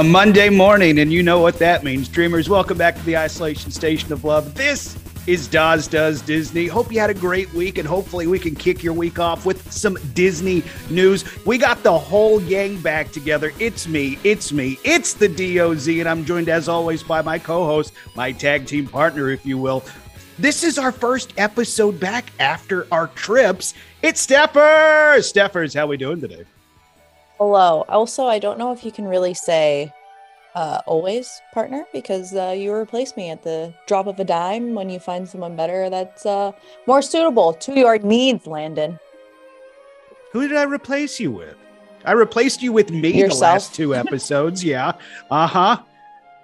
a Monday morning, and you know what that means. Dreamers, welcome back to the Isolation Station of Love. This is Dawes Does Disney. Hope you had a great week, and hopefully we can kick your week off with some Disney news. We got the whole gang back together. It's me, it's me, it's the DOZ, and I'm joined as always by my co-host, my tag team partner, if you will. This is our first episode back after our trips. It's Steffers. Steffers, how we doing today? Hello. Also, I don't know if you can really say uh, always partner because uh, you replace me at the drop of a dime when you find someone better that's uh, more suitable to your needs, Landon. Who did I replace you with? I replaced you with me Yourself. the last two episodes. yeah. Uh huh.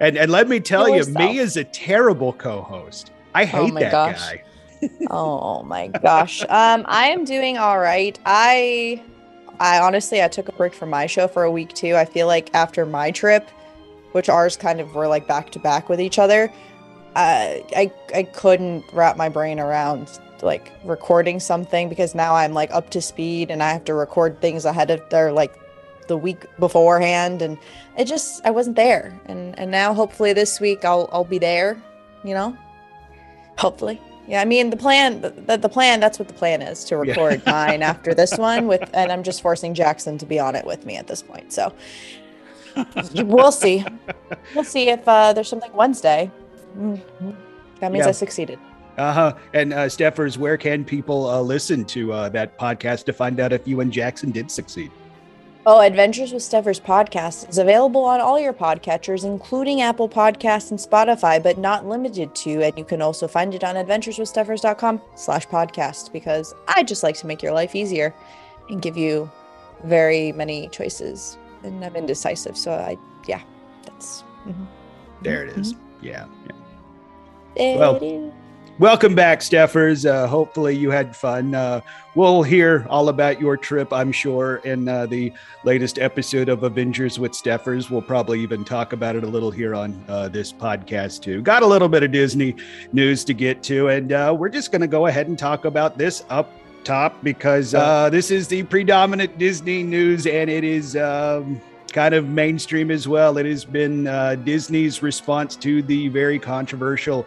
And and let me tell Yourself. you, me is a terrible co-host. I hate my that gosh. guy. oh my gosh. Um, I am doing all right. I, I honestly, I took a break from my show for a week too. I feel like after my trip, which ours kind of were like back to back with each other, uh, I I couldn't wrap my brain around like recording something because now I'm like up to speed and I have to record things ahead of their like the week beforehand and it just I wasn't there and and now hopefully this week I'll I'll be there, you know. Hopefully. Yeah, I mean the plan the, the plan that's what the plan is to Yeah. record mine after this one with and I'm just forcing Jackson to be on it with me at this point. So we'll see. We'll see if uh, there's something Wednesday. Mhm. That means Yeah. I succeeded. Uh huh. And uh, Steffers, where can people uh, listen to uh, that podcast to find out if you and Jackson did succeed? Oh, Adventures with Steffers podcast is available on all your podcatchers, including Apple Podcasts and Spotify, but not limited to. And you can also find it on adventureswithsteffers.com slash podcast because I just like to make your life easier and give you very many choices. And I'm indecisive. So I, yeah, that's. mhm. There it is. Yeah. yeah. There Well. Welcome back, Steffers. Uh, hopefully you had fun. Uh, we'll hear all about your trip, I'm sure, in uh, the latest episode of Avengers with Steffers. We'll probably even talk about it a little here on uh, this podcast, too. Got a little bit of Disney news to get to, and uh, we're just going to go ahead and talk about this up top because uh, this is the predominant Disney news and it is. Um, Kind of mainstream as well. It has been uh, Disney's response to the very controversial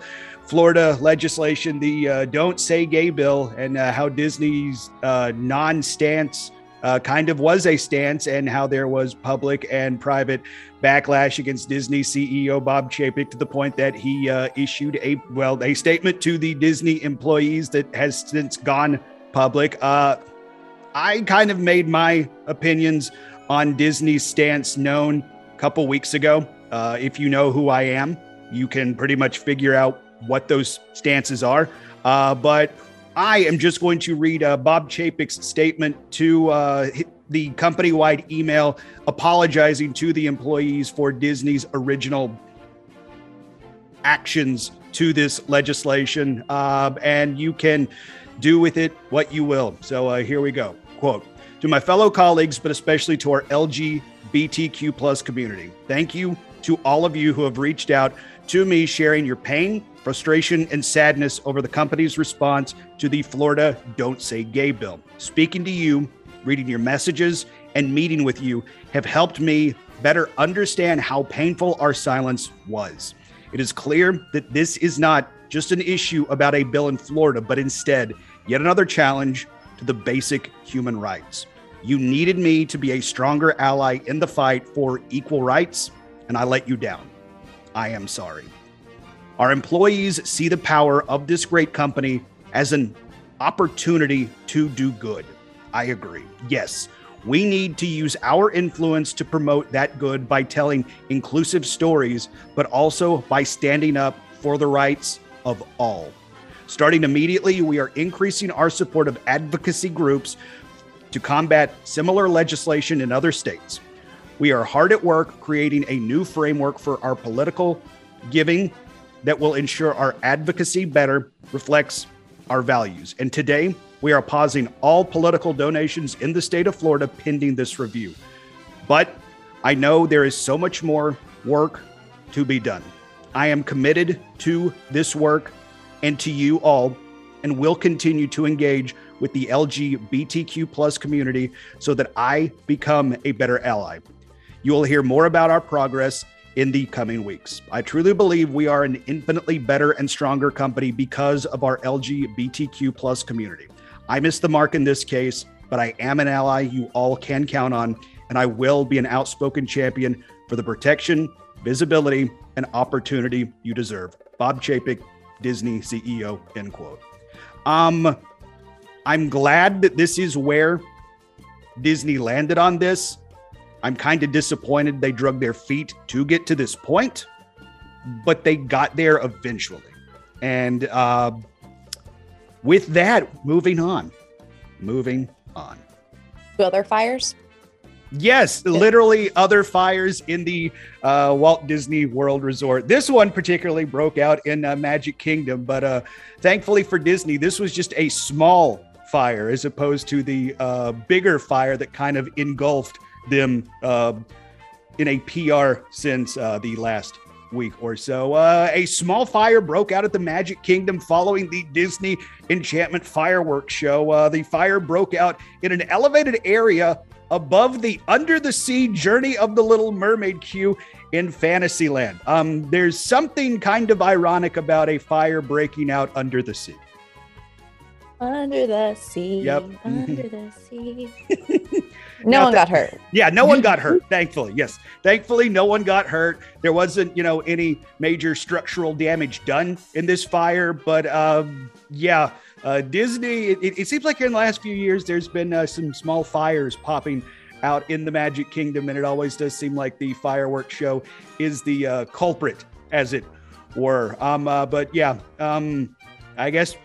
Florida legislation, the uh, Don't Say Gay bill, and uh, how Disney's uh, non stance uh, kind of was a stance, and how there was public and private backlash against Disney CEO Bob Chapek to the point that he uh, issued a well a statement to the Disney employees that has since gone public. Uh, I kind of made my opinions on Disney's stance known a couple weeks ago. If you know who I am, you can pretty much figure out what those stances are. Uh, but I am just going to read uh, Bob Chapek's statement to uh, the company wide email apologizing to the employees for Disney's original actions to this legislation. Uh, and you can do with it what you will. So uh, here we go. Quote To my fellow colleagues, but especially to our LGBTQ plus community, thank you to all of you who have reached out to me sharing your pain, frustration, and sadness over the company's response to the Florida Don't Say Gay bill. Speaking to you, reading your messages, and meeting with you have helped me better understand how painful our silence was. It is clear that this is not just an issue about a bill in Florida, but instead yet another challenge to the basic human rights. You needed me to be a stronger ally in the fight for equal rights, and I let you down. I am sorry. Our employees see the power of this great company as an opportunity to do good. I agree. Yes, we need to use our influence to promote that good by telling inclusive stories, but also by standing up for the rights of all. Starting immediately, we are increasing our support of advocacy groups to combat similar legislation in other states. We are hard at work creating a new framework for our political giving that will ensure our advocacy better reflects our values. And today, we are pausing all political donations in the state of Florida pending this review. But I know there is so much more work to be done. I am committed to this work and to you all, and will continue to engage with the LGBTQ plus community so that I become a better ally. You will hear more about our progress in the coming weeks. I truly believe we are an infinitely better and stronger company because of our LGBTQ plus community. I missed the mark in this case, but I am an ally you all can count on, and I will be an outspoken champion for the protection, visibility, and opportunity you deserve. Bob Chapek, Disney CEO, end quote. Um, I'm glad that this is where Disney landed on this. I'm kind of disappointed they drug their feet to get to this point, but they got there eventually. And uh, with that, moving on, moving on. Other fires? Yes, literally other fires in the uh, Walt Disney World Resort. This one particularly broke out in uh, Magic Kingdom, but uh, thankfully for Disney, this was just a small fire as opposed to the uh, bigger fire that kind of engulfed them uh, in a PR since uh, the last week or so. Uh, a small fire broke out at the Magic Kingdom following the Disney Enchantment fireworks show. Uh, the fire broke out in an elevated area above the under the sea journey of the little mermaid queue in fantasyland um there's something kind of ironic about a fire breaking out under the sea under the sea Yep. under the sea no one got hurt. Yeah no one got hurt thankfully yes. Thankfully no one got hurt. There wasn't you know any major structural damage done in this fire but um yeah uh, Disney, it, it seems like in the last few years, there's been uh, some small fires popping out in the Magic Kingdom, and it always does seem like the fireworks show is the uh, culprit, as it were. Um, uh, but yeah, um, I guess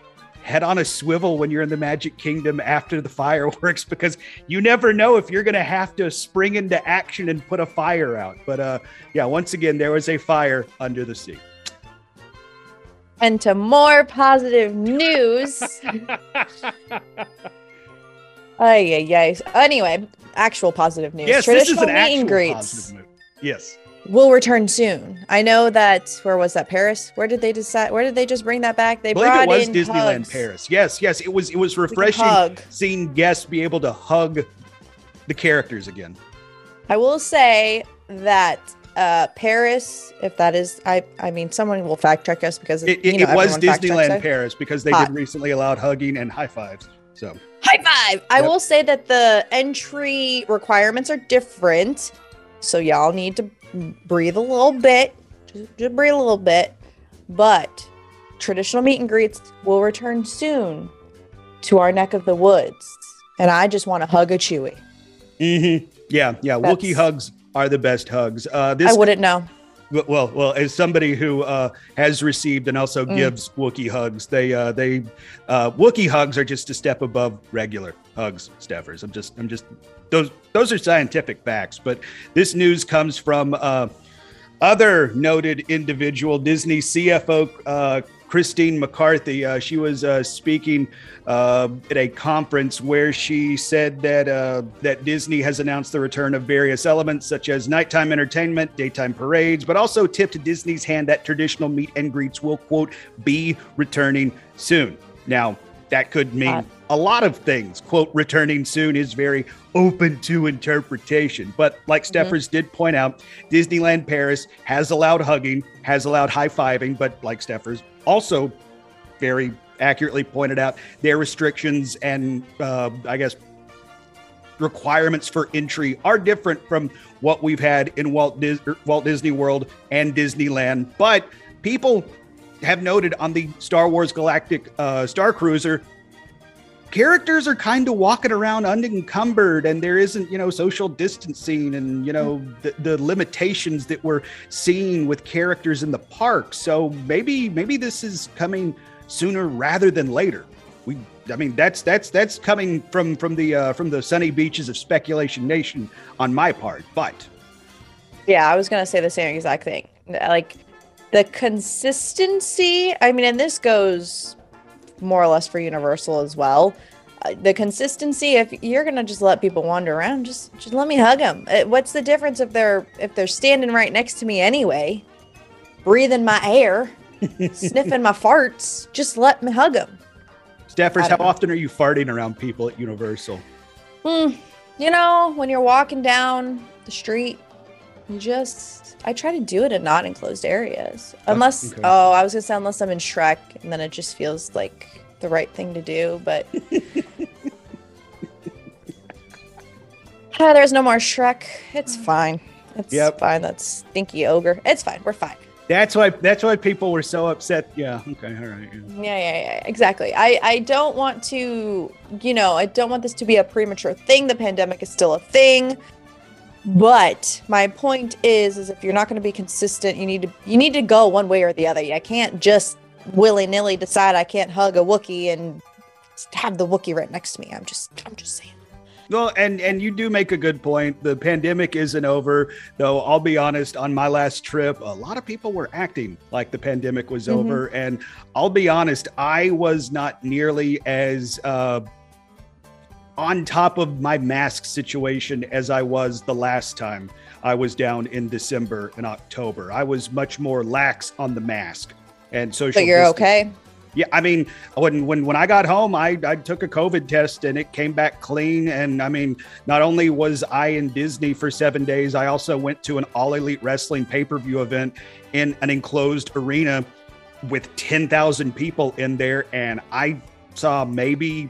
head on a swivel when you're in the Magic Kingdom after the fireworks because you never know if you're going to have to spring into action and put a fire out. But uh, yeah, once again, there was a fire under the sea. and to more positive news Ay, ay. Anyway, actual positive news. yes, this is an meet and greets. Yes. Will return soon. I know that. Where was that? Paris. Where did they decide? Where did they just bring that back? They I believe brought it was Disneyland hugs. Paris. Yes, yes, it was. It was refreshing seeing guests be able to hug the characters again. I will say that uh Paris, if that is, I I mean, someone will fact check us because It, you know, it was everyone fact checks Disneyland. Paris because they Hot. did recently allowed hugging and high fives. So High five! I will say that the entry requirements are different, so y'all need to breathe a little bit. Just, just breathe a little bit. But traditional meet and greets will return soon to our neck of the woods, and I just want to hug a Chewie. Mhm. yeah, yeah, That's- Wookiee hugs are the best hugs. Uh, this I wouldn't know. well, well, as somebody who uh, has received and also Mm. gives Wookiee hugs, they uh, they uh, Wookiee hugs are just a step above regular hugs, Steffers. I'm just I'm just those those are scientific facts. But this news comes from uh, other noted individual, Disney CFO uh, Christine McCarthy. Uh, she was uh, speaking uh, at a conference where she said that uh, that Disney has announced the return of various elements such as nighttime entertainment, daytime parades, but also tipped Disney's hand that traditional meet and greets will quote be returning soon. Now that could mean Hot. A lot of things. Quote returning soon is very open to interpretation, but like Mhm. Steffers did point out, Disneyland Paris has allowed hugging, has allowed high fiving, but like Steffers also very accurately pointed out, their restrictions and uh, I guess requirements for entry are different from what we've had in Walt, Dis- er, Walt Disney World and Disneyland. But people have noted on the Star Wars Galactic uh, Star Cruiser, characters are kind of walking around unencumbered, and there isn't, you know, social distancing and you know the, the limitations that we're seeing with characters in the park. So maybe maybe this is coming sooner rather than later. We, I mean, that's that's that's coming from from the uh, from the sunny beaches of speculation nation on my part. But Yeah, I was gonna say the same exact thing. Like the consistency. I mean, and this goes more or less for Universal as well. Uh, the consistency. If you're gonna just let people wander around, just just let me hug them. What's the difference if they're if they're standing right next to me anyway, breathing my air, sniffing my farts? Just let me hug them. Steffers, how know. often are you farting around people at Universal? Hmm. You know, when you're walking down the street You just I try to do it in not enclosed areas. Unless okay. oh, I was gonna say unless I'm in Shrek and then it just feels like the right thing to do, but there's no more Shrek. It's mm. fine. It's yep. fine. That's stinky ogre. It's fine. We're fine. That's why that's why people were so upset. Yeah. Okay. All right. Yeah. yeah. Yeah. Yeah. Exactly. I I don't want to. You know. I don't want this to be a premature thing. The pandemic is still a thing. But my point is, is if you're not going to be consistent, you need to you need to go one way or the other. I can't just willy nilly decide I can't hug a Wookiee and have the Wookiee right next to me. I'm just I'm just saying. Well, and and you do make a good point. The pandemic isn't over, though. I'll be honest. On my last trip, a lot of people were acting like the pandemic was mm-hmm. over, and I'll be honest. I was not nearly as uh, on top of my mask situation as I was the last time I was down in December and October. I was much more lax on the mask and social. But you're distance. okay. Yeah, I mean, when when when I got home, I I took a COVID test and it came back clean. And I mean, not only was I in Disney for seven days, I also went to an All Elite Wrestling pay per view event in an enclosed arena with ten thousand people in there, and I saw maybe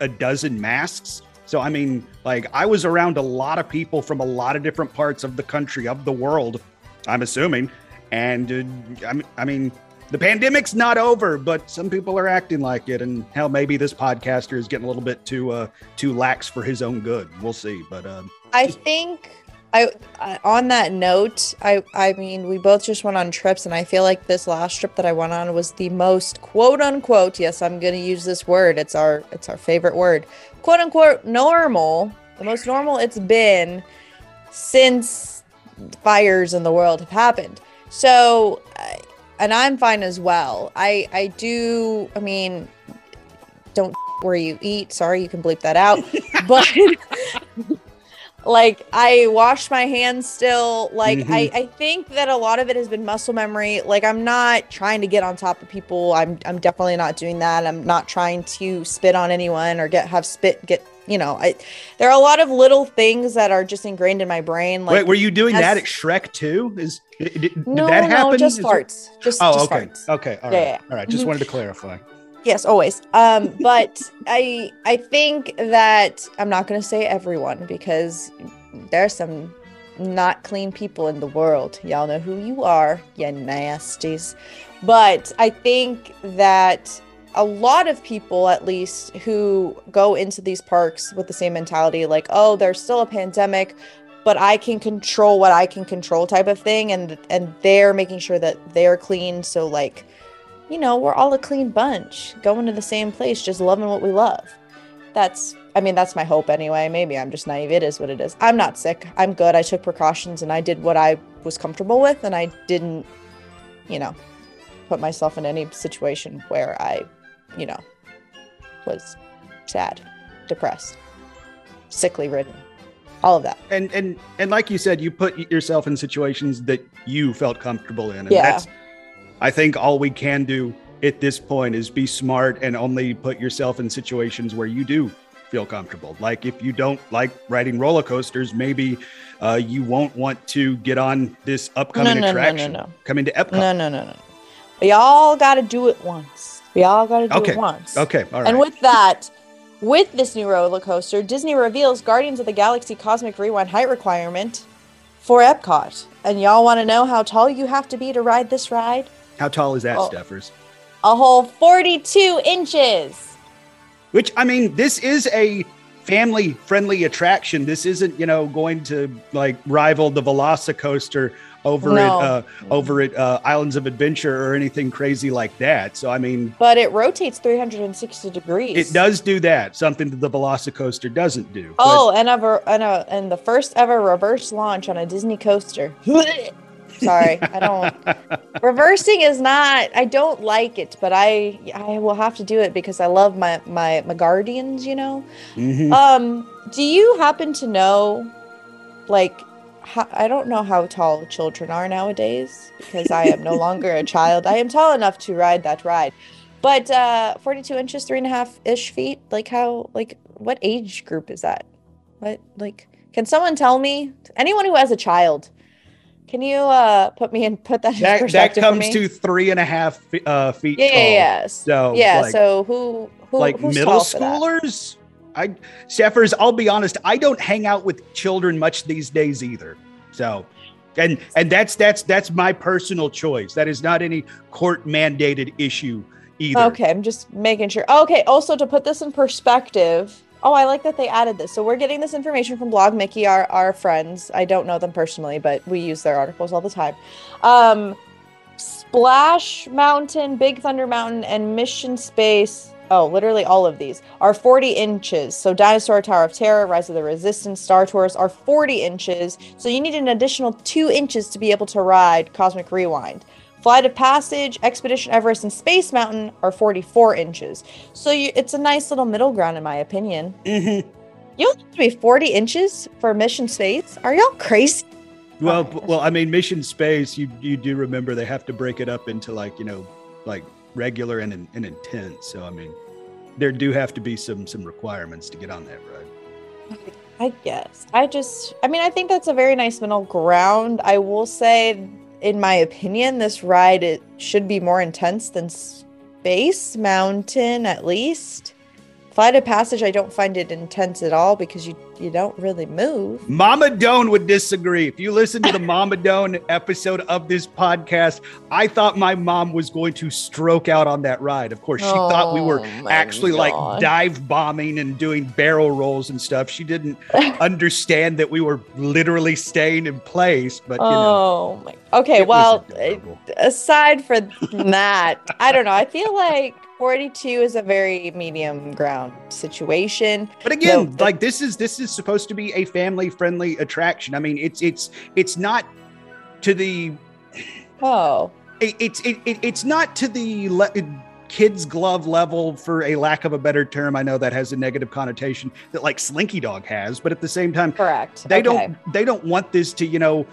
a dozen masks. So I mean, like I was around a lot of people from a lot of different parts of the country of the world. I'm assuming, and uh, I mean the pandemic's not over, but some people are acting like it. And hell, maybe this podcaster is getting a little bit too uh, too lax for his own good. We'll see. But uh, I think I uh, on that note, I I mean, we both just went on trips, and I feel like this last trip that I went on was the most quote unquote. Yes, I'm going to use this word. It's our it's our favorite word. Quote unquote normal. The most normal it's been since fires in the world have happened. So and I'm fine as well. I I do. I mean, don't where you eat. Sorry, you can bleep that out. but like I wash my hands still. Like mm-hmm. I I think that a lot of it has been muscle memory. Like I'm not trying to get on top of people. I'm I'm definitely not doing that. I'm not trying to spit on anyone or get have spit get you know, I there are a lot of little things that are just ingrained in my brain. Like, Wait, were you doing as, that at Shrek too? Is did, did no, that happen? No, just farts. Just oh, just okay, farts. okay, all right, yeah, yeah. all right. Just mm-hmm. wanted to clarify. Yes, always. Um, but I I think that I'm not to say everyone because there's some not clean people in the world. Y'all know who you are, you nasties. But I think that a lot of people at least who go into these parks with the same mentality like oh there's still a pandemic but i can control what i can control type of thing and and they're making sure that they're clean so like you know we're all a clean bunch going to the same place just loving what we love that's i mean that's my hope anyway maybe i'm just naive it is what it is i'm not sick i'm good i took precautions and i did what i was comfortable with and i didn't you know put myself in any situation where i you know, was sad, depressed, sickly ridden, all of that. And and and like you said, you put yourself in situations that you felt comfortable in. And yeah. that's I think all we can do at this point is be smart and only put yourself in situations where you do feel comfortable. Like if you don't like riding roller coasters, maybe uh, you won't want to get on this upcoming no, no, attraction. No, no, no. Coming to Epcot. No, no, no, no. We all got to do it once. We all got to do okay. it once. Okay. All right. And with that, with this new roller coaster, Disney reveals Guardians of the Galaxy Cosmic Rewind height requirement for Epcot. And y'all want to know how tall you have to be to ride this ride? How tall is that, oh, Steffers? A whole 42 inches. Which, I mean, this is a family friendly attraction. This isn't, you know, going to like rival the Velocicoaster over no. at uh, over at uh, Islands of Adventure or anything crazy like that. So I mean, but it rotates 360 degrees. It does do that, something that the Velocicoaster doesn't do. Oh, but- and ever and a and the first ever reverse launch on a Disney coaster. Sorry, I don't. reversing is not. I don't like it, but I I will have to do it because I love my my my guardians. You know. Mm-hmm. Um. Do you happen to know, like, how, I don't know how tall children are nowadays because I am no longer a child. I am tall enough to ride that ride, but uh, 42 inches, three and a half ish feet. Like how? Like what age group is that? What like? Can someone tell me? Anyone who has a child, Can you uh put me in put that in That, that comes me? to three and a half uh, feet yeah, tall. yeah, yeah. So yeah. like, so who who like middle schoolers. I Steffers, I'll be honest, I don't hang out with children much these days either. So and and that's that's that's my personal choice. That is not any court mandated issue either. Okay, I'm just making sure. Okay, also to put this in perspective. Oh, I like that they added this. So we're getting this information from Blog Mickey, our our friends. I don't know them personally, but we use their articles all the time. Um, Splash Mountain, Big Thunder Mountain, and Mission Space. Oh, literally all of these are 40 inches. So Dinosaur Tower of Terror, Rise of the Resistance, Star Tours are 40 inches. So you need an additional two inches to be able to ride Cosmic Rewind. Flight of Passage, Expedition Everest, and Space Mountain are 44 inches. So you, it's a nice little middle ground, in my opinion. Mhm. You don't have to be 40 inches for Mission Space. Are y'all crazy? Well, b- well, I mean, Mission Space. You you do remember they have to break it up into like you know, like regular and and intense. So I mean, there do have to be some some requirements to get on that ride. I guess. I just, I mean, I think that's a very nice middle ground. I will say, in my opinion, this ride it should be more intense than Space Mountain, at least. Flight of Passage, I don't find it intense at all because you you don't really move. Mama Doan would disagree. If you listen to the Mama Doan episode of this podcast, I thought my mom was going to stroke out on that ride. Of course, she thought we were Oh actually like dive bombing and doing barrel rolls and stuff. She didn't understand that we were literally staying in place. But you know, Oh my. Okay, well, aside from that, I don't know. I feel like 42 is a very medium ground situation. But again, No, like this is this is supposed to be a family friendly attraction. I mean, it's it's it's not to the Oh, it, it's it, it, it's not to the le- kids glove level for a lack of a better term. I know that has a negative connotation that like Slinky Dog has, but at the same time, correct. they Okay. don't they don't want this to you know,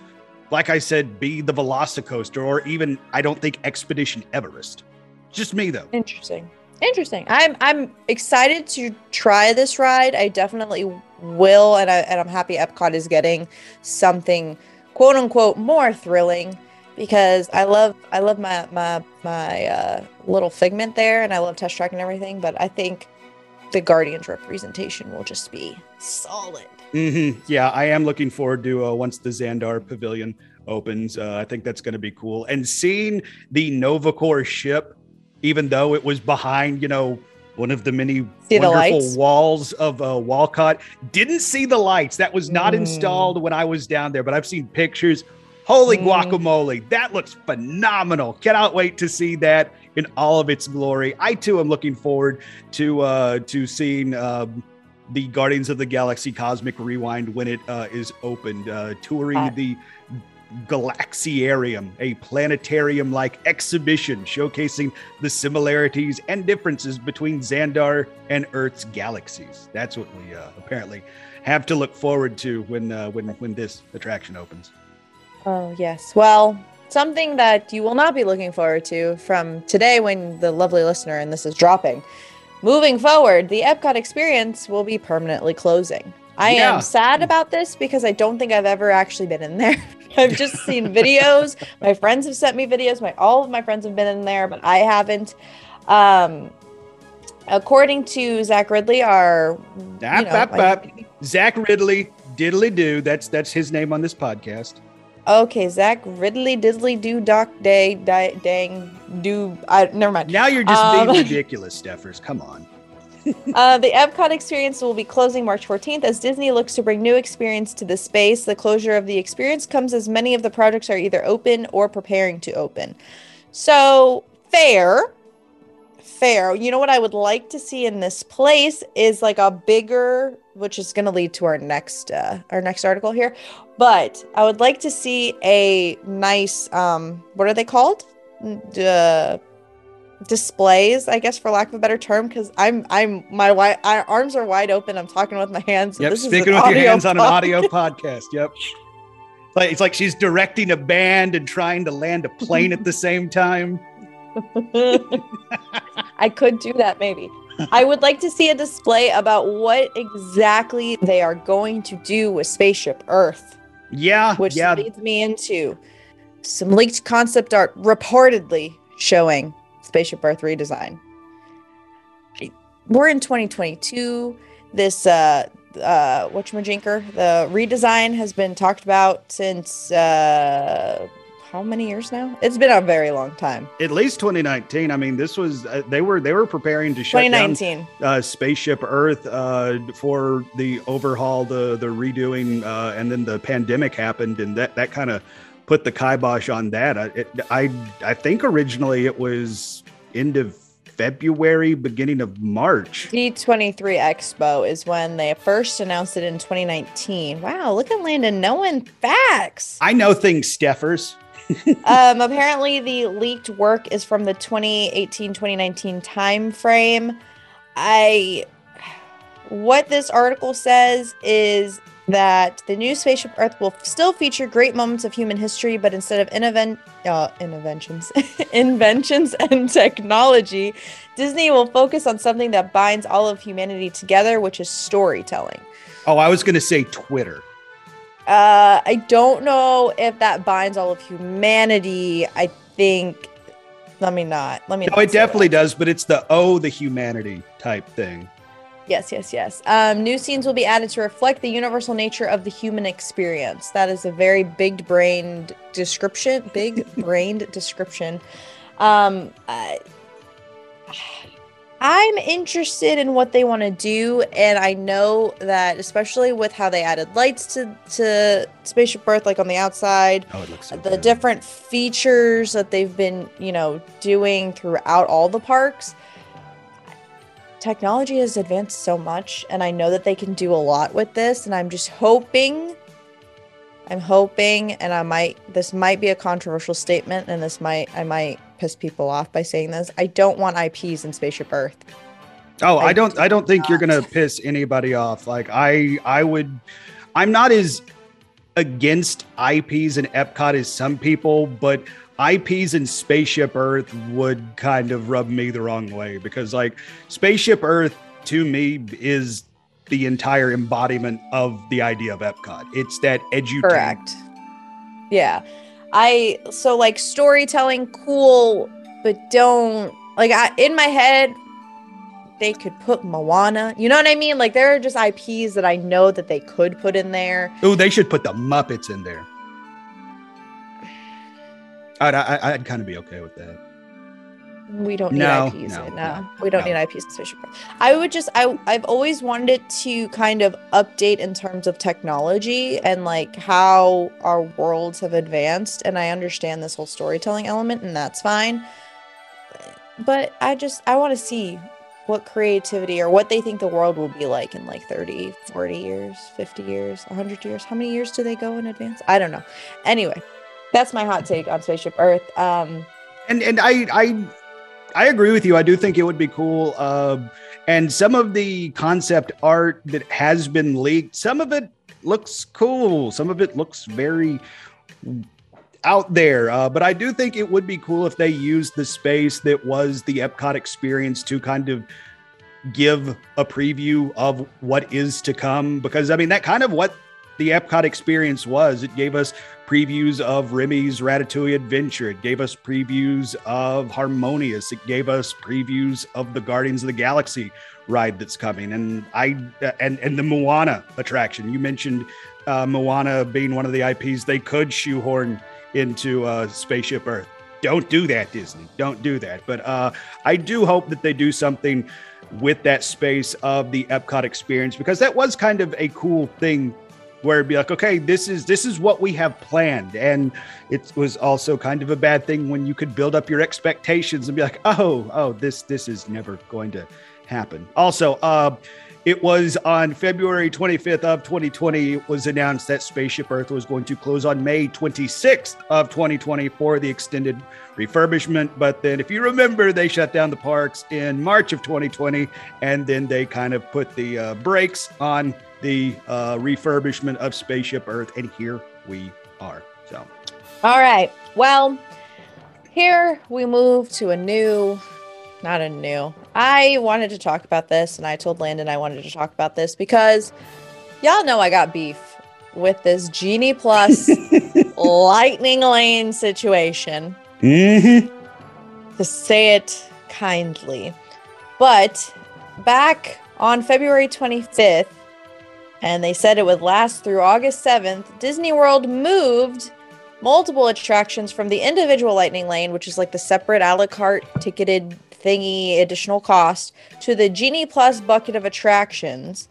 like I said, be the Velocicoaster or even I don't think Expedition Everest. Just me though. Interesting. Interesting. I'm I'm excited to try this ride. I definitely will, and I and I'm happy Epcot is getting something quote unquote more thrilling because I love I love my my my uh, little figment there, and I love test track and everything. But I think the Guardians representation will just be solid. hmm Yeah, I am looking forward to uh, once the Xandar Pavilion opens. Uh, I think that's going to be cool. And seeing the Nova Corps ship, even though it was behind, you know, one of the many See wonderful lights? walls of uh, Walcott, didn't see the lights. That was not Mm. installed when I was down there, but I've seen pictures. Holy Mm. guacamole, that looks phenomenal. Cannot wait to see that in all of its glory. I too am looking forward to uh to seeing um the Guardians of the Galaxy Cosmic Rewind when it uh, is opened, uh, touring Uh, the Galaxiarium, a planetarium like exhibition showcasing the similarities and differences between Xandar and Earth's galaxies. That's what we uh, apparently have to look forward to when uh, when when this attraction opens. Oh, yes. Well, something that you will not be looking forward to from today when the lovely listener and this is dropping. Moving forward, the Epcot experience will be permanently closing. I Yeah. am sad about this because I don't think I've ever actually been in there. I've just seen videos. My friends have sent me videos. My all of my friends have been in there, but I haven't. Um according to Zach Ridley, our you Ap, know, ap, like- Zach Ridley, diddly do. That's that's his name on this podcast. Okay, Zach Ridley diddly do, Doc Day di- Dang Do. I never mind. Now you're just Um, being ridiculous, Steffers. Come on. Uh, the Epcot experience will be closing March 14th as Disney looks to bring new experience to the space. The closure of the experience comes as many of the projects are either open or preparing to open. So, fair. Fair. You know what I would like to see in this place is like a bigger, which is going to lead to our next uh, our next article here. But I would like to see a nice um what are they called? Uh, displays, I guess, for lack of a better term, because I'm I'm my wi- I, arms are wide open. I'm talking with my hands. Yep, this is speaking with your hands on an audio podcast. Yep. Like it's like she's directing a band and trying to land a plane at the same time. I could do that maybe. I would like to see a display about what exactly they are going to do with Spaceship Earth, Yeah, which yeah. leads me into some leaked concept art reportedly showing Spaceship Earth redesign. We're in 2022. This uh uh whatchamajinker, the redesign has been talked about since uh how many years now? It's been a very long time. At least 2019. I mean, this was uh, they were they were preparing to shut down 2019. uh, Spaceship Earth uh, for the overhaul, the the redoing, uh, and then the pandemic happened, and that that kind of put the kibosh on that. I, it, I I think originally it was end of February, beginning of March. D23 Expo is when they first announced it in 2019. Wow, look at Landon knowing facts. I know things, Steffers. um, apparently, the leaked work is from the 2018 2019 time frame. I, what this article says is that the new spaceship Earth will still feature great moments of human history, but instead of innovent, uh, inventions, inventions and technology, Disney will focus on something that binds all of humanity together, which is storytelling. Oh, I was going to say Twitter. Uh, I don't know if that binds all of humanity. I think. Let me not. Let me. No, it definitely that. does, but it's the oh, the humanity type thing. Yes, yes, yes. Um, new scenes will be added to reflect the universal nature of the human experience. That is a very big-brained description. Big-brained description. Um, I, I'm interested in what they want to do, and I know that especially with how they added lights to to Spaceship Earth, like on the outside, Oh, it looks so the good. different features that they've been, you know, doing throughout all the parks. Technology has advanced so much, and I know that they can do a lot with this. And I'm just hoping, I'm hoping, and I might, this might be a controversial statement, and this might, I might piss people off by saying this. I don't want IPs in Spaceship Earth. Oh, I I don't. I don't think you're gonna piss anybody off. Like I, I would. I'm not as against IPs and Epcot as some people, but IPs and Spaceship Earth would kind of rub me the wrong way because, like, Spaceship Earth to me is the entire embodiment of the idea of Epcot. It's that edutainment. Correct. Yeah. I so like storytelling cool, but don't like I in my head they could put Moana. You know what I mean? Like there are just IPs that I know that they could put in there. Oh, they should put the Muppets in there. I'd, I, I'd kind of be okay with that. We don't need No, IPs. no, No, no, we don't no. need IPs I would just I I've always wanted it to kind of update in terms of technology and like how our worlds have advanced. And I understand this whole storytelling element, and that's fine. But I just I want to see what creativity or what they think the world will be like in like 30, 40 years, 50 years, 100 years. How many years do they go in advance? I don't know. Anyway, that's my hot take on Spaceship Earth. Um and and I I I agree with you. I do think it would be cool. Um, and some of the concept art that has been leaked, some of it looks cool. Some of it looks very out there. Uh, but I do think it would be cool if they used the space that was the Epcot experience to kind of give a preview of what is to come. Because I mean, that kind of what the Epcot experience was. It gave us previews of Remy's Ratatouille Adventure. It gave us previews of Harmonious. It gave us previews of the Guardians of the Galaxy ride that's coming, and I and and the Moana attraction. You mentioned uh, Moana being one of the IPs they could shoehorn into uh, Spaceship Earth. Don't do that, Disney. Don't do that. But uh, I do hope that they do something with that space of the Epcot experience because that was kind of a cool thing where it'd be like, okay, this is this is what we have planned, and it was also kind of a bad thing when you could build up your expectations and be like, oh, oh, this this is never going to happen. Also, uh, it was on February 25th of 2020. It was announced that Spaceship Earth was going to close on May 26th of 2020 for the extended refurbishment. But then, if you remember, they shut down the parks in March of 2020, and then they kind of put the uh, brakes on the uh, refurbishment of Spaceship Earth, and here we are. So, All right. Well, here we move to a new, not a new. I wanted to talk about this, and I told Landon I wanted to talk about this because y'all know I got beef with this Genie Plus Lightning Lane situation, Mm-hmm. to say it kindly. But back on February 25th, and they said it would last through August 7th, Disney World moved multiple attractions from the individual Lightning Lane, which is like the separate a la carte ticketed thingy additional cost, to the Genie Plus bucket of attractions.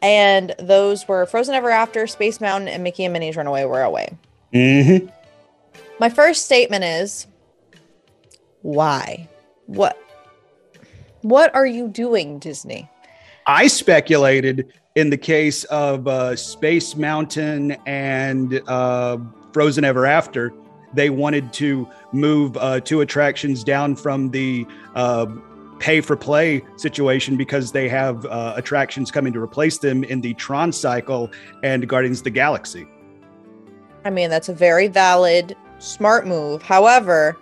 And those were Frozen Ever After, Space Mountain, and Mickey and Minnie's Runaway Railway. Mm-hmm. My first statement is why? What what are you doing, Disney? I speculated in the case of uh, Space Mountain and uh, Frozen Ever After, they wanted to move uh, two attractions down from the uh, pay for play situation because they have uh, attractions coming to replace them in the Tron cycle and Guardians of the Galaxy. I mean, that's a very valid, smart move. However,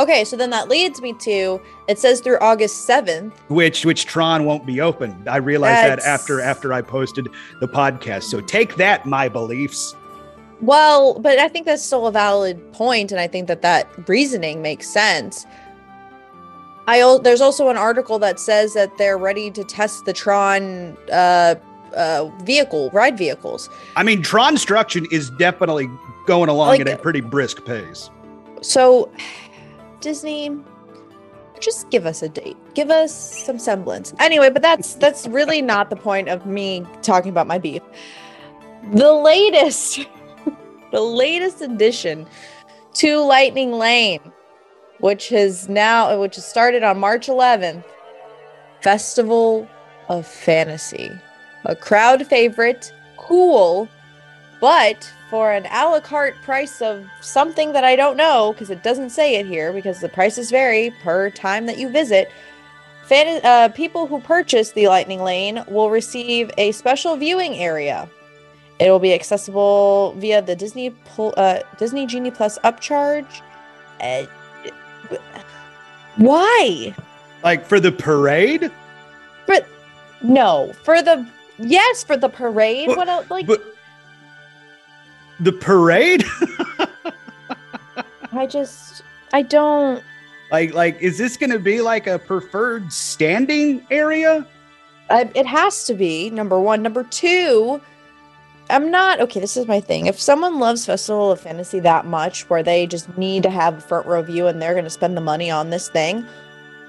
okay, so then that leads me to it says through August 7th. Which which Tron won't be open. I realized that after after I posted the podcast. So take that, my beliefs. Well, but I think that's still a valid point, and I think that that reasoning makes sense. I there's also an article that says that they're ready to test the Tron uh, uh, vehicle ride vehicles. I mean, Tron Struction is definitely going along Like- at a pretty brisk pace. So, Disney, just give us a date. Give us some semblance. Anyway, but that's that's really not the point of me talking about my beef. The latest, the latest addition to Lightning Lane, which has now which has started on March 11th, Festival of Fantasy, a crowd favorite, cool, but for an a la carte price of something that I don't know because it doesn't say it here because the prices vary per time that you visit. Fan- uh, people who purchase the Lightning Lane will receive a special viewing area. It will be accessible via the Disney Pl- uh, Disney Genie Plus upcharge. Uh, why? Like for the parade? But no, for the yes, for the parade. But- what else? Like But the parade? I just I don't. like like is this going to be like a preferred standing area? I, it has to be number one. Number two, I'm not okay. This is my thing. If someone loves Festival of Fantasy that much, where they just need to have a front row view and they're going to spend the money on this thing,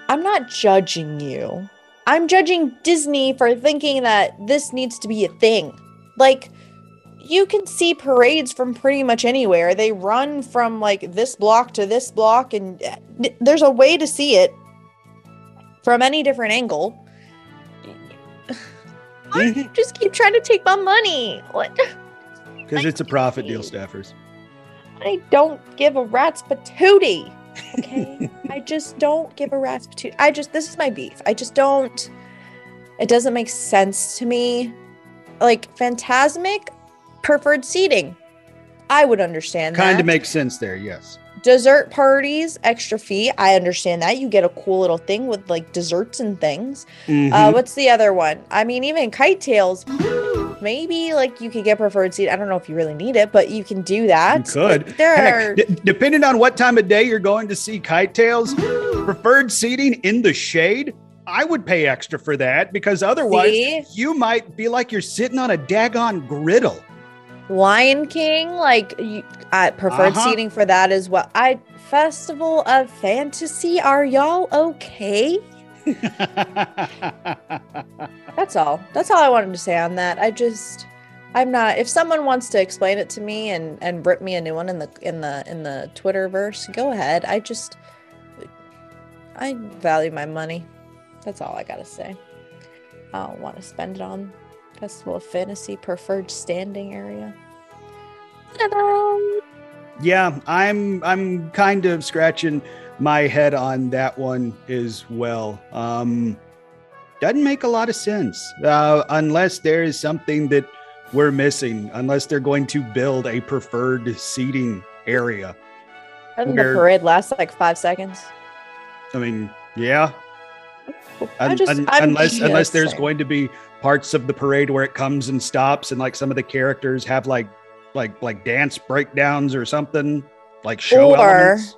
I'm not judging you. I'm judging Disney for thinking that this needs to be a thing. Like, you can see parades from pretty much anywhere. They run from like this block to this block, and uh, there's a way to see it from any different angle. Just keep trying to take my money. What? Because it's a profit deal, Steffers. I don't give a rat's patootie. Okay, I just don't give a rat's patootie. I just this is my beef. I just don't. It doesn't make sense to me. Like Fantasmic preferred seating. I would understand Kind that. of makes sense there, yes. dessert parties, extra fee. I understand that. You get a cool little thing with like desserts and things. Uh, Mhm. what's the other one? I mean, even KiteTails. Maybe like you could get preferred seat. I don't know if you really need it, but you can do that. You could. Like, there Heck, are d- depending on what time of day you're going to see KiteTails, preferred seating in the shade, I would pay extra for that because otherwise See? you might be like you're sitting on a daggone griddle. Lion King. Like you, I preferred Uh-huh. seating for that as well. I Festival of Fantasy. Are y'all okay? That's all. That's all I wanted to say on that. I just I'm not if someone wants to explain it to me and and rip me a new one in the in the in the Twitterverse, go ahead. I just I value my money. That's all I got to say. I don't want to spend it on Festival of Fantasy preferred standing area. Ta-da! yeah, I'm I'm kind of scratching my head on that one as well. Um, doesn't make a lot of sense uh, unless there is something that we're missing. Unless they're going to build a preferred seating area. Doesn't the parade last like five seconds? I mean, yeah, I Un- just- un- I'm unless unless there's saying. going to be parts of the parade where it comes and stops, and like some of the characters have like like like dance breakdowns or something, like show Or- elements.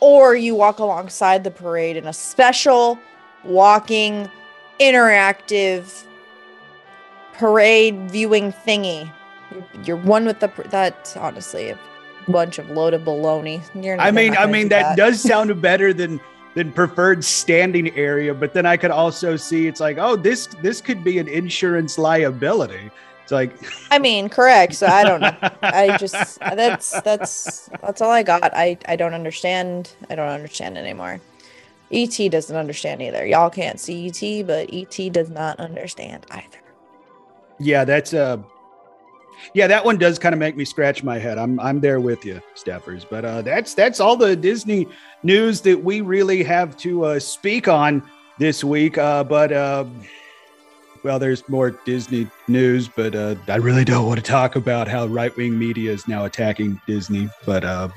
or you walk alongside the parade in a special walking interactive parade viewing thingy. You're, one with the that honestly a bunch of loaded baloney. You're I mean, I mean do that, does sound better than than preferred standing area, but then I could also see it's like, oh, this this could be an insurance liability. It's like, i mean correct. So i don't know. I just that's that's that's all i got. I i don't understand. I don't understand anymore. Et doesn't understand either. Y'all can't see et but et does not understand either. Yeah, that's uh yeah, that one does kind of make me scratch my head. I'm I'm there with you, Steffers. But uh that's that's all the Disney news that we really have to uh speak on this week. Uh but uh well, there's more Disney news, but uh, I really don't want to talk about how right wing media is now attacking Disney. But uh,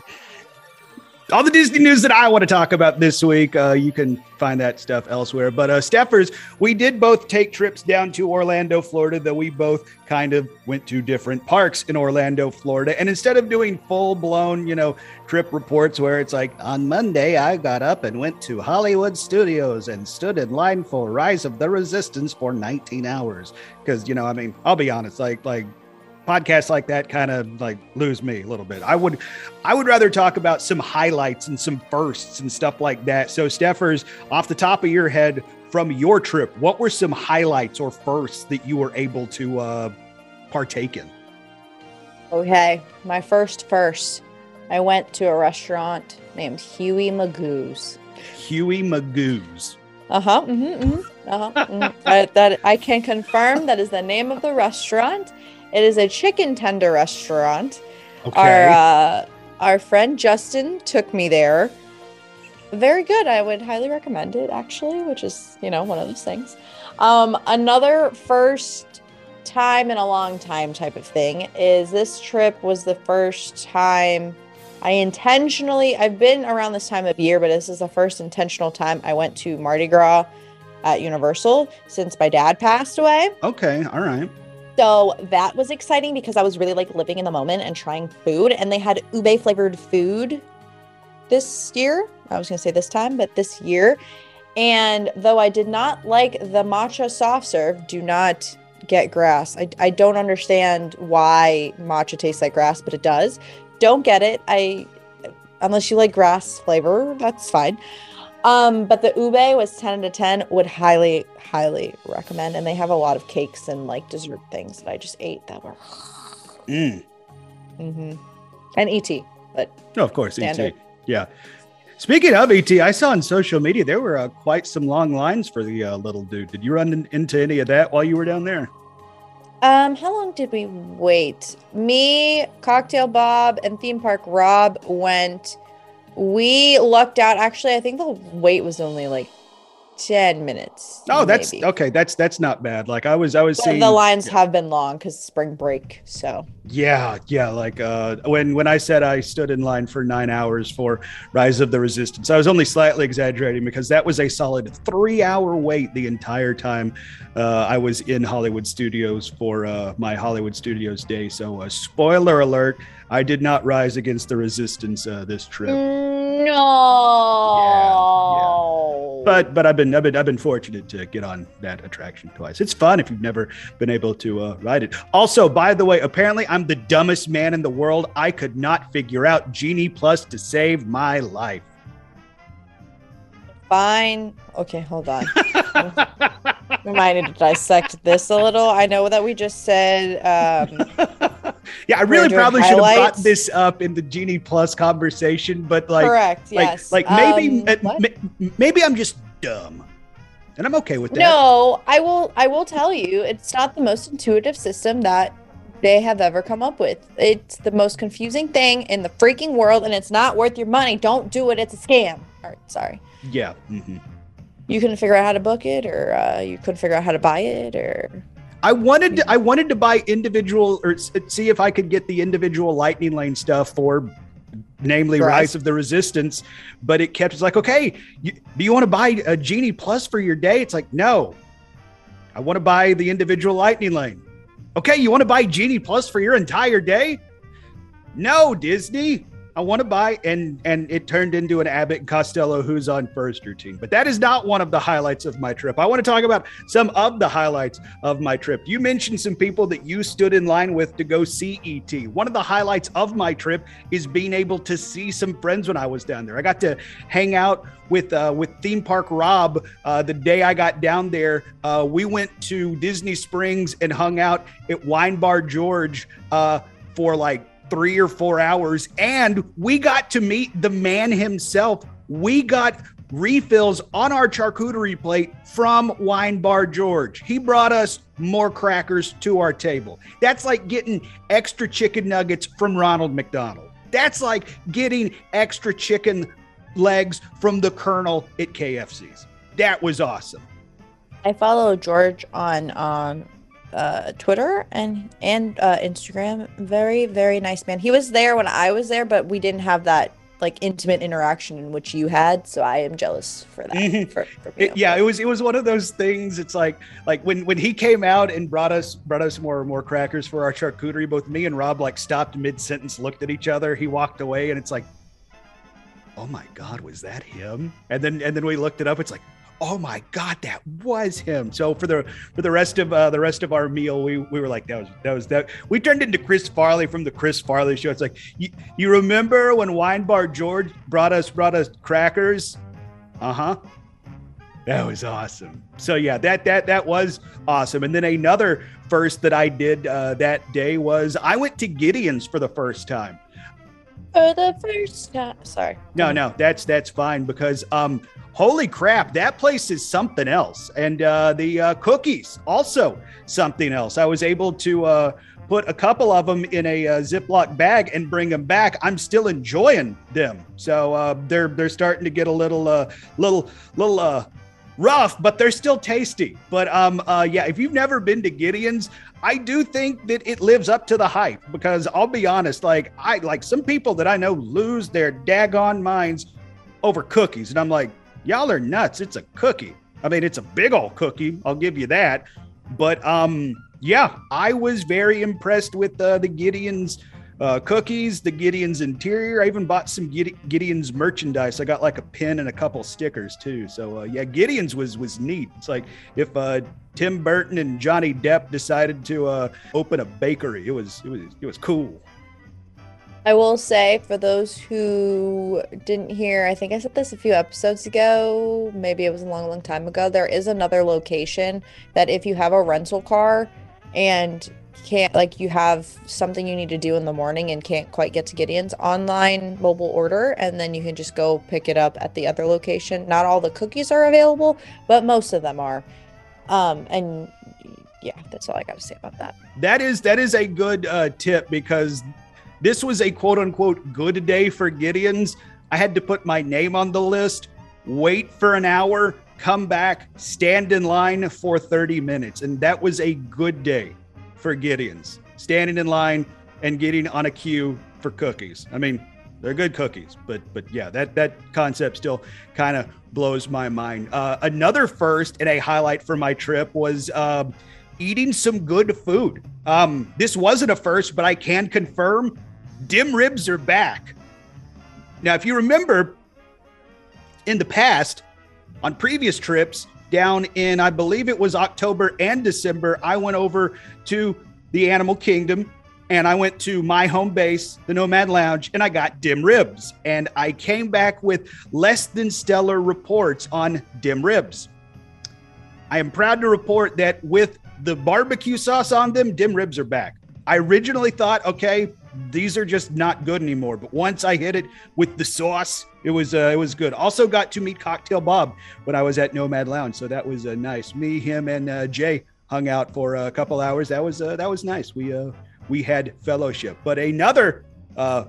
all the Disney news that I want to talk about this week, uh, you can find that stuff elsewhere. But uh, Steffers, we did both take trips down to Orlando, Florida, though we both kind of went to different parks in Orlando, Florida. And instead of doing full blown, you know, trip reports where it's like, on Monday, I got up and went to Hollywood Studios and stood in line for Rise of the Resistance for 19 hours. Because, you know, I mean, I'll be honest, like, like, podcasts like that kind of like lose me a little bit. I would I would rather talk about some highlights and some firsts and stuff like that. So Steffers, off the top of your head from your trip, what were some highlights or firsts that you were able to uh partake in? Okay, my first first. I went to a restaurant named Huey Magoo's. Huey Magoo's. Uh huh. Mm-hmm, mm-hmm, uh-huh, mhm. I, that I can confirm that is the name of the restaurant. It is a chicken tender restaurant. Okay. Our uh, our friend Justin took me there. Very good. I would highly recommend it actually, which is, you know, one of those things. Um another first time in a long time type of thing is this trip was the first time I intentionally I've been around this time of year, but this is the first intentional time I went to Mardi Gras at Universal since my dad passed away. okay, all right. So that was exciting because I was really like living in the moment and trying food. And they had ube flavored food this year. I was going to say this time, but this year. And though I did not like the matcha soft serve, do not get grass. I, I don't understand why matcha tastes like grass, but it does. Don't get it. I unless you like grass flavor, that's fine. Um, but the ube was 10 out of 10. Would highly, highly recommend. And they have a lot of cakes and like dessert things that I just ate that were. Mm. hmm And ET, but No, of course, ET. Yeah. Speaking of ET, I saw on social media there were uh, quite some long lines for the uh, little dude. Did you run in- into any of that while you were down there? um, how long did we wait? Me, Cocktail Bob, and Theme Park Rob went. We lucked out. Actually, I think the wait was only like 10 minutes. Oh, that's maybe. okay. That's that's not bad. Like I was, I was But seeing the lines have been long because spring break. So Yeah, yeah. Like uh, when when I said I stood in line for nine hours for Rise of the Resistance, I was only slightly exaggerating because that was a solid three hour wait the entire time uh, I was in Hollywood Studios for uh, my Hollywood Studios day. So, uh, spoiler alert: I did not rise against the Resistance uh, this trip. No. Yeah. But but I've been I've been I've been fortunate to get on that attraction twice. It's fun if you've never been able to uh, ride it. Also, by the way, apparently I'm the dumbest man in the world. I could not figure out Genie Plus to save my life. Fine. Okay, hold on. we might need to dissect this a little. I know that we just said um, yeah, I really probably should have brought this up in the Genie Plus conversation, but like correct. like yes. like maybe Um, uh, maybe I'm just dumb, and I'm okay with that. No, I will. I will tell you, it's not the most intuitive system that they have ever come up with. It's the most confusing thing in the freaking world, and it's not worth your money. Don't do it. It's a scam. All right, sorry. Yeah. mhm. You couldn't figure out how to book it, or uh, you couldn't figure out how to buy it, or I wanted to, I wanted to buy individual or see if I could get the individual lightning lane stuff for namely Rise. Rise of the Resistance. But it kept it's like, okay, you, do you want to buy a Genie Plus for your day? It's like, no, I want to buy the individual Lightning Lane. Okay, you want to buy Genie Plus for your entire day? No, Disney. I want to buy and and it turned into an Abbott and Costello who's on first routine. But that is not one of the highlights of my trip. I want to talk about some of the highlights of my trip. You mentioned some people that you stood in line with to go see ET. One of the highlights of my trip is being able to see some friends when I was down there. I got to hang out with uh, with theme park Rob uh, the day I got down there. Uh, we went to Disney Springs and hung out at Wine Bar George uh, for like three or four hours, and we got to meet the man himself. We got refills on our charcuterie plate from Wine Bar George. He brought us more crackers to our table. That's like getting extra chicken nuggets from Ronald McDonald. That's like getting extra chicken legs from the Colonel at KFC's. That was awesome. I follow George on on uh, Twitter and and uh, Instagram. Very very nice man. He was there when I was there, but we didn't have that like intimate interaction in which you had. So I am jealous for that. Mhm. For, for It- yeah, it was it was one of those things. It's like like when when he came out and brought us brought us more more crackers for our charcuterie. Both me and Rob like stopped mid sentence, looked at each other. He walked away, and it's like, oh my god, was that him? And then and then we looked it up. It's like. Oh my God, that was him. So for the for the rest of uh, the rest of our meal, we we were like that was that was that. We turned into Chris Farley from the Chris Farley show. It's like you, you remember when Wine Bar George brought us brought us crackers? Uh huh. That was awesome. So yeah, that that that was awesome. And then another first that I did uh, that day was I went to Gideon's for the first time. For the first time. Sorry. No, no, that's that's fine because um, holy crap, that place is something else. And uh, the uh, cookies also something else. I was able to uh, put a couple of them in a uh, Ziploc bag and bring them back. I'm still enjoying them, so uh, they're they're starting to get a little uh, little little uh, rough, but they're still tasty. But um, uh, yeah, if you've never been to Gideon's, I do think that it lives up to the hype because I'll be honest, like I like some people that I know lose their daggone minds over cookies, and I'm like, y'all are nuts. It's a cookie. I mean, it's a big old cookie. I'll give you that. But um, yeah, I was very impressed with uh, the Gideon's uh, cookies, the Gideon's interior. I even bought some Gideon's merchandise. I got like a pin and a couple stickers too. So uh, yeah, Gideon's was was neat. It's like if uh, Tim Burton and Johnny Depp decided to uh, open a bakery. It was it was it was cool. I will say for those who didn't hear, I think I said this a few episodes ago, maybe it was a long, long time ago. There is another location that if you have a rental car and can't like you have something you need to do in the morning and can't quite get to Gideon's online mobile order and then you can just go pick it up at the other location. Not all the cookies are available, but most of them are. Um and yeah, that's all I got to say about that. That is that is a good uh, tip because this was a quote unquote good day for Gideon's. I had to put my name on the list, wait for an hour, come back, stand in line for 30 minutes. And that was a good day for Gideon's. Standing in line and getting on a queue for cookies. I mean, they're good cookies, but but yeah, that that concept still kind of blows my mind. Uh, another first and a highlight for my trip was uh, eating some good food. Um, this wasn't a first, but I can confirm dim ribs are back. Now, if you remember in the past, on previous trips down in, I believe it was October and December, I went over to the Animal Kingdom and I went to my home base, the Nomad Lounge, and I got dim ribs. And I came back with less than stellar reports on dim ribs. I am proud to report that with the barbecue sauce on them, dim ribs are back. I originally thought, okay, these are just not good anymore. But once I hit it with the sauce, it was uh, it was good. Also got to meet Cocktail Bob when I was at Nomad Lounge, so that was uh, nice. Me, him, and uh, Jay hung out for a couple hours. That was uh, that was nice. We uh, we had fellowship. But another uh,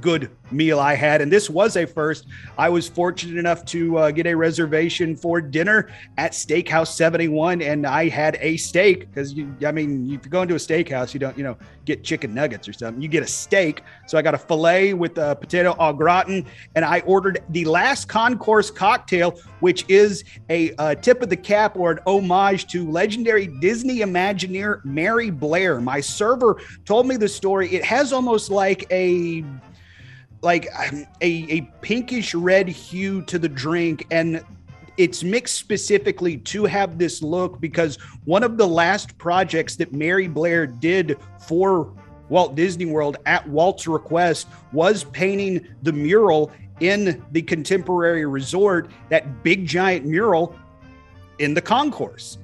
good meal I had. And this was a first. I was fortunate enough to uh, get a reservation for dinner at Steakhouse 71, and I had a steak because you, I mean, if you go into a steakhouse, you don't, you know, get chicken nuggets or something. You get a steak. So I got a filet with a potato au gratin, and I ordered the last concourse cocktail, which is a, a tip of the cap or an homage to legendary Disney Imagineer Mary Blair. My server told me the story. It has almost like a like a, a pinkish red hue to the drink and it's mixed specifically to have this look because one of the last projects that Mary Blair did for Walt Disney World at Walt's request was painting the mural in the contemporary resort, that big giant mural in the concourse.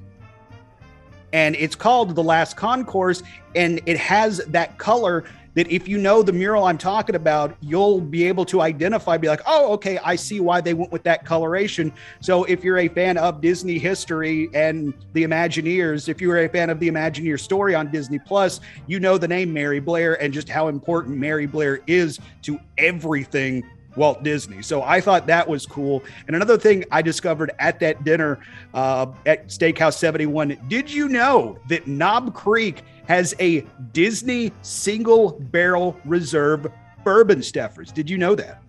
And it's called The Last Concourse, and it has that color that if you know the mural I'm talking about, you'll be able to identify, be like, oh, okay, I see why they went with that coloration. So if you're a fan of Disney history and the Imagineers, if you were a fan of the Imagineer story on Disney Plus, you know the name Mary Blair and just how important Mary Blair is to everything Walt Disney. So I thought that was cool. And another thing I discovered at that dinner uh, at Steakhouse 71 did you know that Knob Creek has a Disney single barrel reserve bourbon Steffers? Did you know that?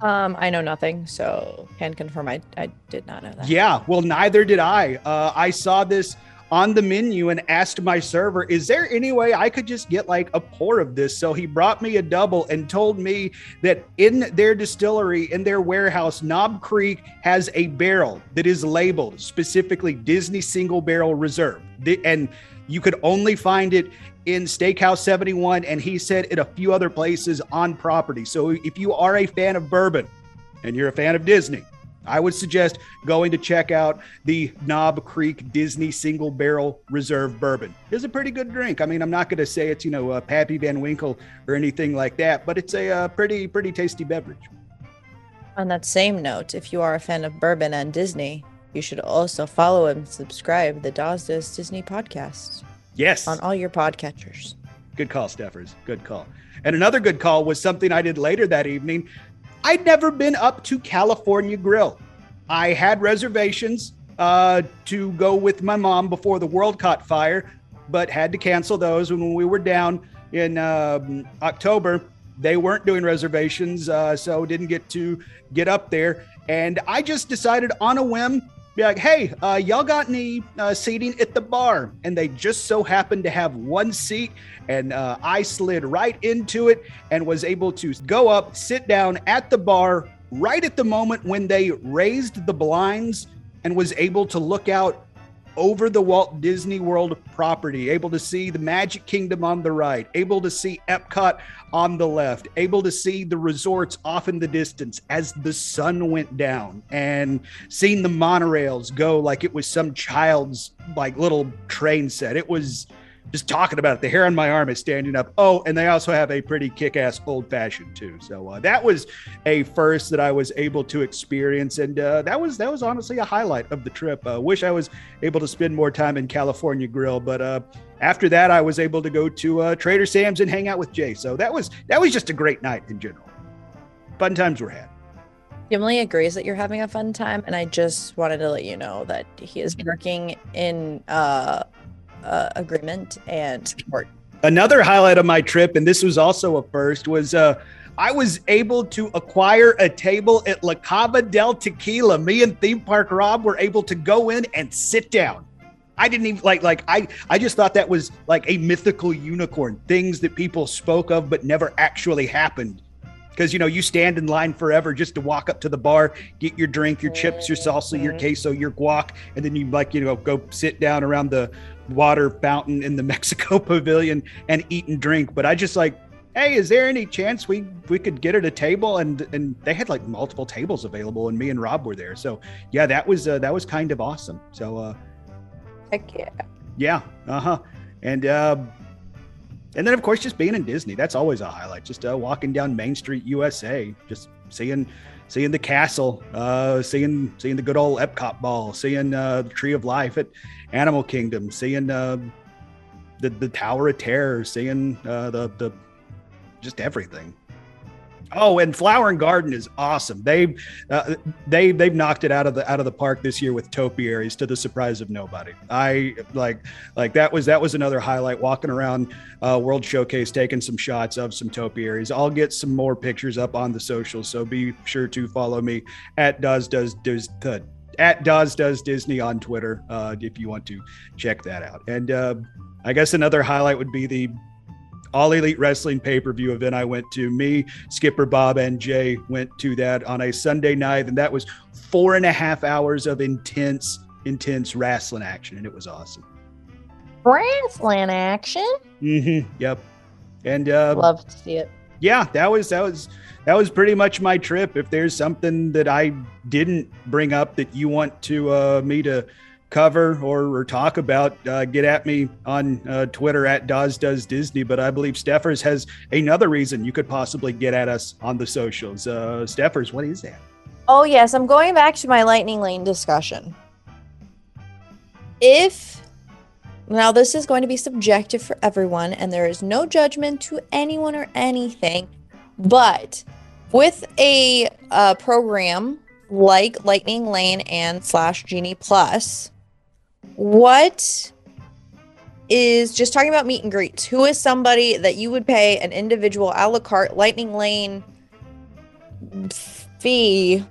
Um, I know nothing, so can confirm I, I did not know that. Yeah, well, neither did I. Uh, I saw this on the menu and asked my server, is there any way I could just get like a pour of this? So he brought me a double and told me that in their distillery, in their warehouse, Knob Creek has a barrel that is labeled specifically Disney Single Barrel Reserve. And you could only find it in Steakhouse 71. And he said in a few other places on property. So if you are a fan of bourbon and you're a fan of Disney, I would suggest going to check out the Knob Creek Disney Single Barrel Reserve Bourbon. It's a pretty good drink. I mean, I'm not going to say it's, you know, a Pappy Van Winkle or anything like that, but it's a, uh, pretty, pretty tasty beverage. On that same note, if you are a fan of bourbon and Disney, you should also follow and subscribe the Dawes Does Disney podcast. Yes. On all your podcatchers. Good call, Steffers. Good call. And another good call was something I did later that evening. I'd never been up to California Grill. I had reservations uh, to go with my mom before the world caught fire, but had to cancel those when we were down in um, October. They weren't doing reservations, uh, so didn't get to get up there. And I just decided on a whim, be like, hey, uh, y'all got any uh, seating at the bar? And they just so happened to have one seat. And uh, I slid right into it and was able to go up, sit down at the bar right at the moment when they raised the blinds and was able to look out over the Walt Disney World property, able to see the Magic Kingdom on the right, able to see Epcot on the left, able to see the resorts off in the distance as the sun went down, and seeing the monorails go like it was some child's like little train set. It was just talking about it, the hair on my arm is standing up. Oh, and they also have a pretty kick-ass old fashioned too. So uh, that was a first that I was able to experience, and uh, that was that was honestly a highlight of the trip. Uh, wish I was able to spend more time in California Grill, but uh, after that, I was able to go to uh, Trader Sam's and hang out with Jay. So that was that was just a great night in general. Fun times were had. Emily agrees that you're having a fun time, and I just wanted to let you know that he is working in uh, uh, agreement and support. Another highlight of my trip, and this was also a first, was uh, I was able to acquire a table at La Cava del Tequila. Me and Theme Park Rob were able to go in and sit down. I didn't even like like I I just thought that was like a mythical unicorn, things that people spoke of but never actually happened. Because you know, you stand in line forever just to walk up to the bar, get your drink, your chips, your salsa, your mm-hmm. queso, your guac, and then you like you know go sit down around the water fountain in the Mexico pavilion and eat and drink. But I just like, hey, is there any chance we we could get at a table? And and they had like multiple tables available, and me and Rob were there. So yeah, that was uh, that was kind of awesome. So uh, heck yeah, yeah, uh huh, and. Uh, and then, of course, just being in Disney, that's always a highlight. Just uh, walking down Main Street, USA, just seeing seeing the castle, uh, seeing seeing the good old Epcot ball, seeing uh, the Tree of Life at Animal Kingdom, seeing uh, the the Tower of Terror, seeing uh, the the just everything. Oh, and Flower and Garden is awesome. They uh, they they've knocked it out of the out of the park this year with topiaries to the surprise of nobody. I like like that was that was another highlight walking around uh, World Showcase taking some shots of some topiaries. I'll get some more pictures up on the socials, so be sure to follow me at does does does uh, at Dawes does Disney on Twitter uh, if you want to check that out. And uh, I guess another highlight would be the all Elite Wrestling pay per view event I went to. Me, Skipper Bob, and Jay went to that on a Sunday night, and that was four and a half hours of intense, intense wrestling action, and it was awesome. Wrestling action. Mm-hmm. Yep. And uh, love to see it. Yeah, that was that was that was pretty much my trip. If there's something that I didn't bring up that you want to uh, me to cover or, or talk about, uh, get at me on uh, Twitter at Dawes Does Disney. But I believe Steffers has another reason you could possibly get at us on the socials. Uh, Steffers, what is that? Oh, yes. I'm going back to my Lightning Lane discussion. If now this is going to be subjective for everyone, and there is no judgment to anyone or anything, but with a uh, program like Lightning Lane and slash Genie Plus, what is just talking about meet and greets? Who is somebody that you would pay an individual a la carte Lightning Lane fee,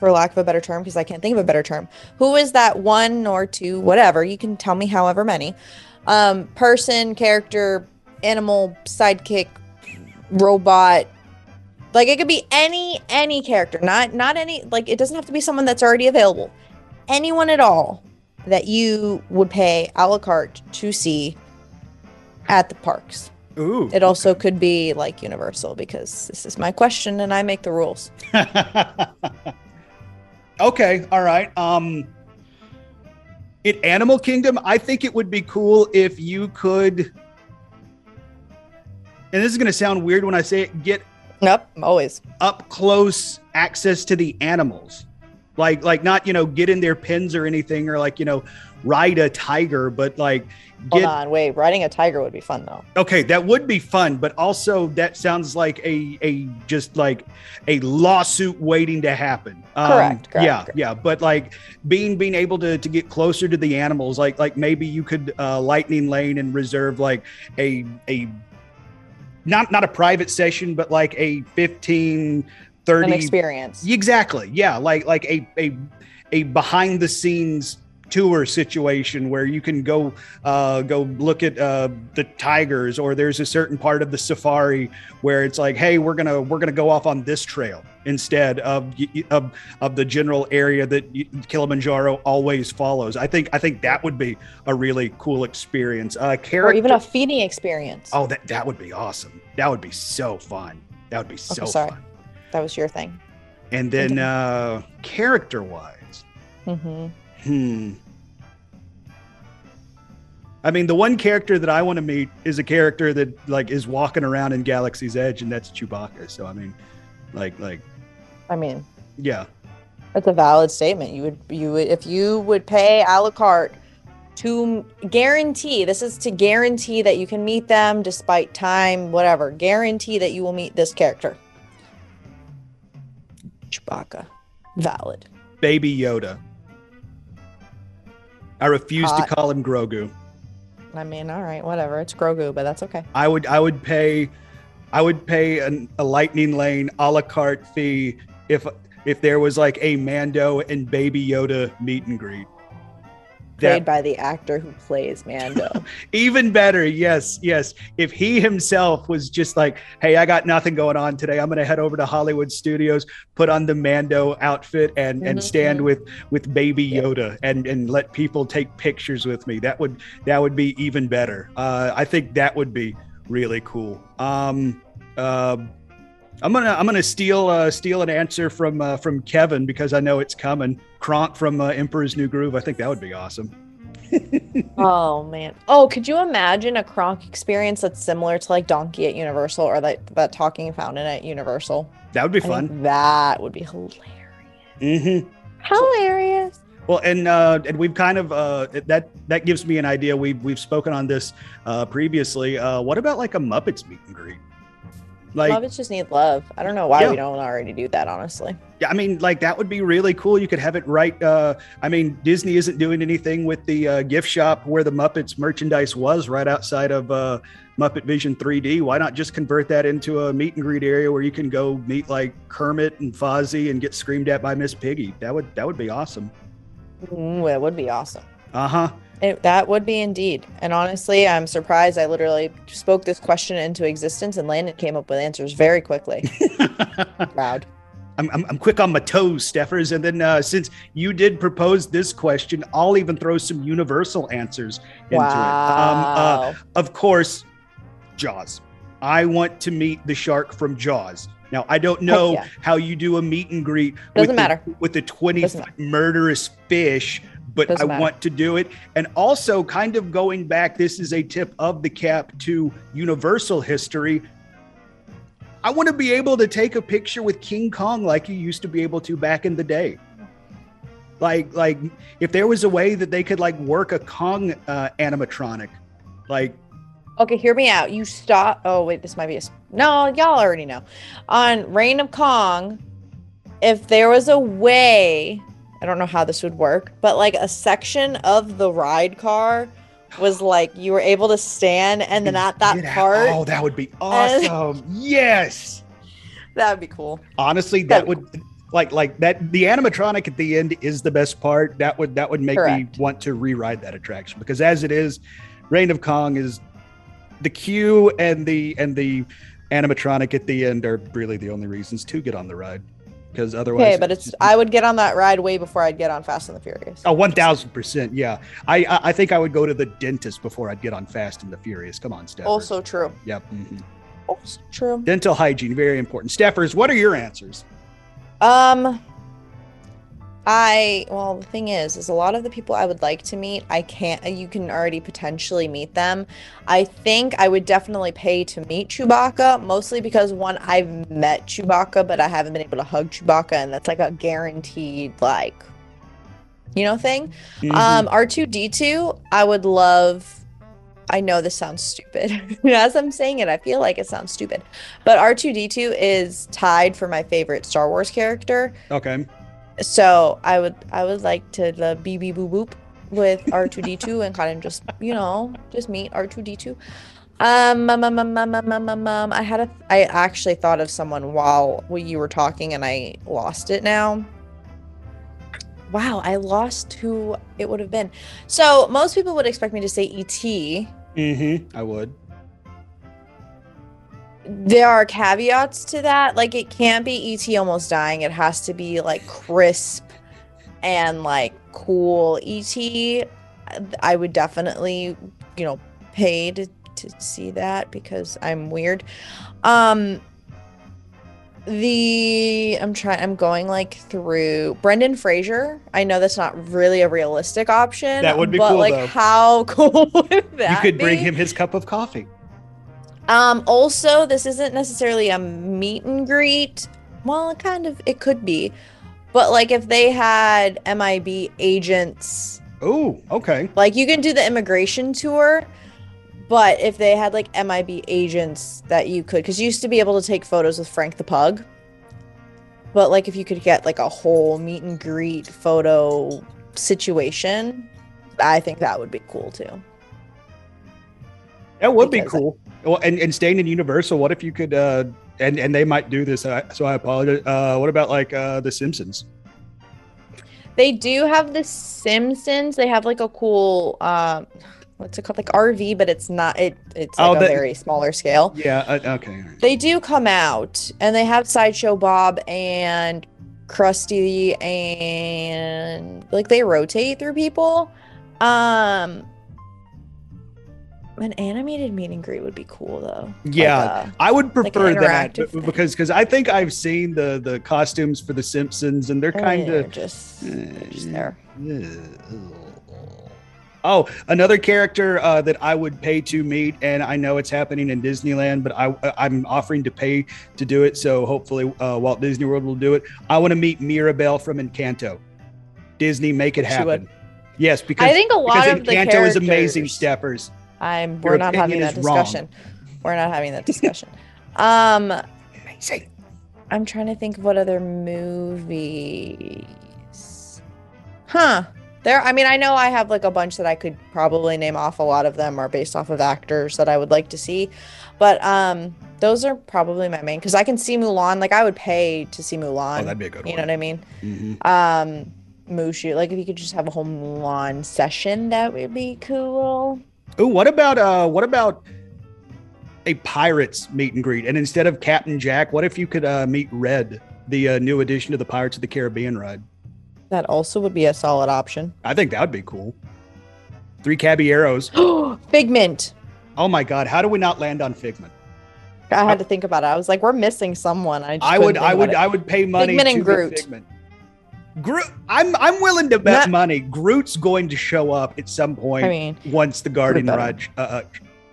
for lack of a better term, because I can't think of a better term? Who is that one or two, whatever? You can tell me however many um, person, character, animal, sidekick, robot. Like it could be any any character, not not any like it doesn't have to be someone that's already available. Anyone at all that you would pay a la carte to see at the parks. Ooh. It also could be like Universal because this is my question and I make the rules. okay, all right. Um in Animal Kingdom, I think it would be cool if you could and this is going to sound weird when I say it, get Nope, always. up close access to the animals like like not you know get in their pens or anything or like you know ride a tiger but like Hold get on, wait. Riding a tiger would be fun though. okay that would be fun but also that sounds like a a just like a lawsuit waiting to happen Um, Correct, correct, yeah correct. yeah but like being being able to to get closer to the animals like like maybe you could uh lightning lane and reserve like a a not not a private session but like a 15 30 An experience. Exactly. Yeah, like like a a a behind the scenes tour situation where you can go uh, go look at uh, the tigers, or there's a certain part of the safari where it's like, hey, we're gonna we're gonna go off on this trail instead of of of the general area that Kilimanjaro always follows. I think I think that would be a really cool experience. Uh, Or even a feeding experience. oh, that that would be awesome. That would be so fun. That would be so sorry. fun. That was your thing. And then uh, character wise. hmm Hmm. I mean, the one character that I want to meet is a character that like is walking around in Galaxy's Edge, and that's Chewbacca. So I mean, like, like, I mean, yeah, that's a valid statement. You would, you would, if you would pay a la carte to guarantee, this is to guarantee that you can meet them despite time, whatever. Guarantee that you will meet this character. Chewbacca, valid. Baby Yoda. I refuse Hot. to call him Grogu. I mean, all right, whatever. It's Grogu, but that's okay. I would, I would pay, I would pay an, a Lightning Lane a la carte fee if if there was like a Mando and Baby Yoda meet and greet. Played by the actor who plays Mando. Even better, yes, yes. If he himself was just like, "Hey, I got nothing going on today. I'm going to head over to Hollywood Studios, put on the Mando outfit, and and Mhm, stand mhm. with with Baby. Yoda, and and let people take pictures with me. That would that would be even better. Uh, I think that would be really cool. Um, uh, I'm gonna I'm gonna steal uh, steal an answer from uh, from Kevin because I know it's coming. Kronk from uh, Emperor's New Groove. I think that would be awesome. oh man. Oh, could you imagine a Kronk experience that's similar to like Donkey at Universal or that that talking fountain at Universal? That would be I fun. that would be hilarious. Mm-hmm. Hilarious. Well, and uh, and we've kind of uh, that that gives me an idea. We've we've spoken on this uh, previously. Uh, what about like a Muppets meet and greet? Like, Muppets just need love. I don't know why Yeah. we don't already do that, honestly. Yeah, I mean, like that would be really cool. You could have it right. Uh, I mean, Disney isn't doing anything with the uh, gift shop where the Muppets merchandise was, right outside of uh, Muppet Vision 3D. Why not just convert that into a meet and greet area where you can go meet like Kermit and Fozzie and get screamed at by Miss Piggy? That would that would be awesome. Mm, it would be awesome. Uh huh. It, that would be indeed. And honestly, I'm surprised I literally spoke this question into existence and Landon came up with answers very quickly. Proud. I'm, I'm, I'm quick on my toes, Steffers. And then uh, since you did propose this question, I'll even throw some universal answers into it. Um, uh, Wow. of course, Jaws. I want to meet the shark from Jaws. Now, I don't know yeah. how you do a meet and greet Doesn't with, matter. The, with the 20 Doesn't foot murderous fish, but Doesn't I matter. want to do it. And also, kind of going back, this is a tip of the cap to Universal history. I want to be able to take a picture with King Kong like you used to be able to back in the day. Like, like if there was a way that they could like work a Kong uh, animatronic, like Okay, hear me out. You stop. Oh, wait, this might be a. No, y'all already know. On Reign of Kong, if there was a way, I don't know how this would work, but like a section of the ride car was like you were able to stand, and then at that part, Oh, that would be awesome. yes. that would be cool. Honestly, that That'd would like like that the animatronic at the end is the best part. That would that would make Correct. me want to re-ride that attraction because as it is, Reign of Kong is the queue and the and the animatronic at the end are really the only reasons to get on the ride. Because otherwise Okay, but it's I would get on that ride way before I'd get on Fast and the Furious. Oh, one thousand percent. Yeah, I, I I think I would go to the dentist before I'd get on Fast and the Furious. Come on, Steffers. Also true. yep. mhm. Also true. Dental hygiene very important. Steffers, what are your answers? Um I well the thing is is a lot of the people I would like to meet I can't you can already potentially meet them. I think I would definitely pay to meet Chewbacca mostly because one I've met Chewbacca but I haven't been able to hug Chewbacca and that's like a guaranteed like you know thing. Mhm. Um R2D2 I would love I know this sounds stupid. As I'm saying it, I feel like it sounds stupid. But R2D2 is tied for my favorite Star Wars character. okay. So I would I would like to the BB boop boop with R2D2 and kind of just you know just meet R2D2. Um, um, um, um, um, um, um, um, I had I actually thought of someone while you were talking and I lost it now. Wow, I lost who it would have been. So most people would expect me to say ET. Mm-hmm. I would. There are caveats to that. Like it can't be ET almost dying. It has to be like crisp and like cool ET. I would definitely, you know, pay to, to see that because I'm weird. Um the I'm trying I'm going like through Brendan Fraser. I know that's not really a realistic option. That would be but cool, like though. how cool would that be? you could bring him his cup of coffee. Um, also, this isn't necessarily a meet and greet. Well, it kind of it could be. But like if they had MIB agents, Oh, okay. like you can do the immigration tour, but if they had like MIB agents that you could cuz you used to be able to take photos with Frank the Pug. But like if you could get like a whole meet and greet photo situation, I think that would be cool too. That would be Because- cool. Well, and, and staying in Universal, what if you could? uh and and they might do this. Uh, so I apologize. Uh, what about like uh the Simpsons? They do have the Simpsons. They have like a cool um what's it called? Like RV, but it's not it it's like Oh, a very smaller scale. Yeah. Uh, okay. They do come out and they have Sideshow Bob and Krusty and like they rotate through people. Um an animated meet and greet would be cool though. Yeah. uh, I would Like prefer that thing. because because I think I've seen the the costumes for the Simpsons and they're kind of just, they're just there. Oh, another character uh, that I would pay to meet, and I know it's happening in Disneyland, but I, I'm offering to pay to do it. So hopefully, uh, Walt Disney World will do it. I want to meet Mirabel from Encanto. Disney, make it happen. Yes, because I think a lot because of the Encanto is amazing, Steffers. I'm Your we're not having that is wrong. discussion. We're not having that discussion. Um, Amazing. I'm trying to think of what other movies. Huh. There, I mean, I know I have like a bunch that I could probably name off. A lot of them are based off of actors that I would like to see, but um, those are probably my main because I can see Mulan. Like I would pay to see Mulan. Oh, that'd be a good you one. know what I mean? Mhm. Um, Mushu. Like if you could just have a whole Mulan session, that would be cool. Ooh, what about uh what about a pirates meet and greet? And instead of Captain Jack, what if you could uh meet Red, the uh, new addition to the Pirates of the Caribbean ride? That also would be a solid option. I think that would be cool. Three caballeros. Figment. Oh my god, how do we not land on Figment? I had to think about it. I was like, we're missing someone. I, just I would I would. I would pay money Figment and Groot. Figment. Groot I'm I'm willing to bet Not- money. Groot's going to show up at some point I mean, once the Guardian ride uh, uh,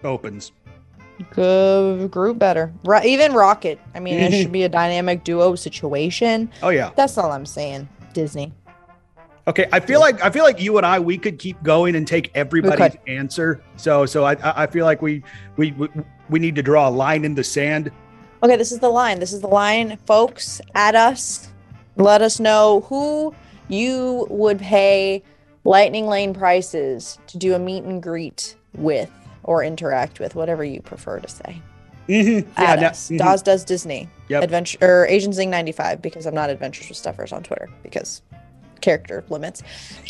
opens. good group better. Ro- even Rocket. I mean, it should be a dynamic duo situation. Oh yeah. That's all I'm saying. Disney. Okay, I feel like I feel like you and I we could keep going and take everybody's answer. So so I I I feel like we we we, we need to draw a line in the sand. Okay, this is the line. This is the line, folks. At us, let us know who you would pay Lightning Lane prices to do a meet and greet with or interact with, whatever you prefer to say. Mhm. Yeah, no- mhm. Dawes does Disney. Yep. Adventure or Asian Zing 95 because I'm not Adventures with Steffers on Twitter because character limits.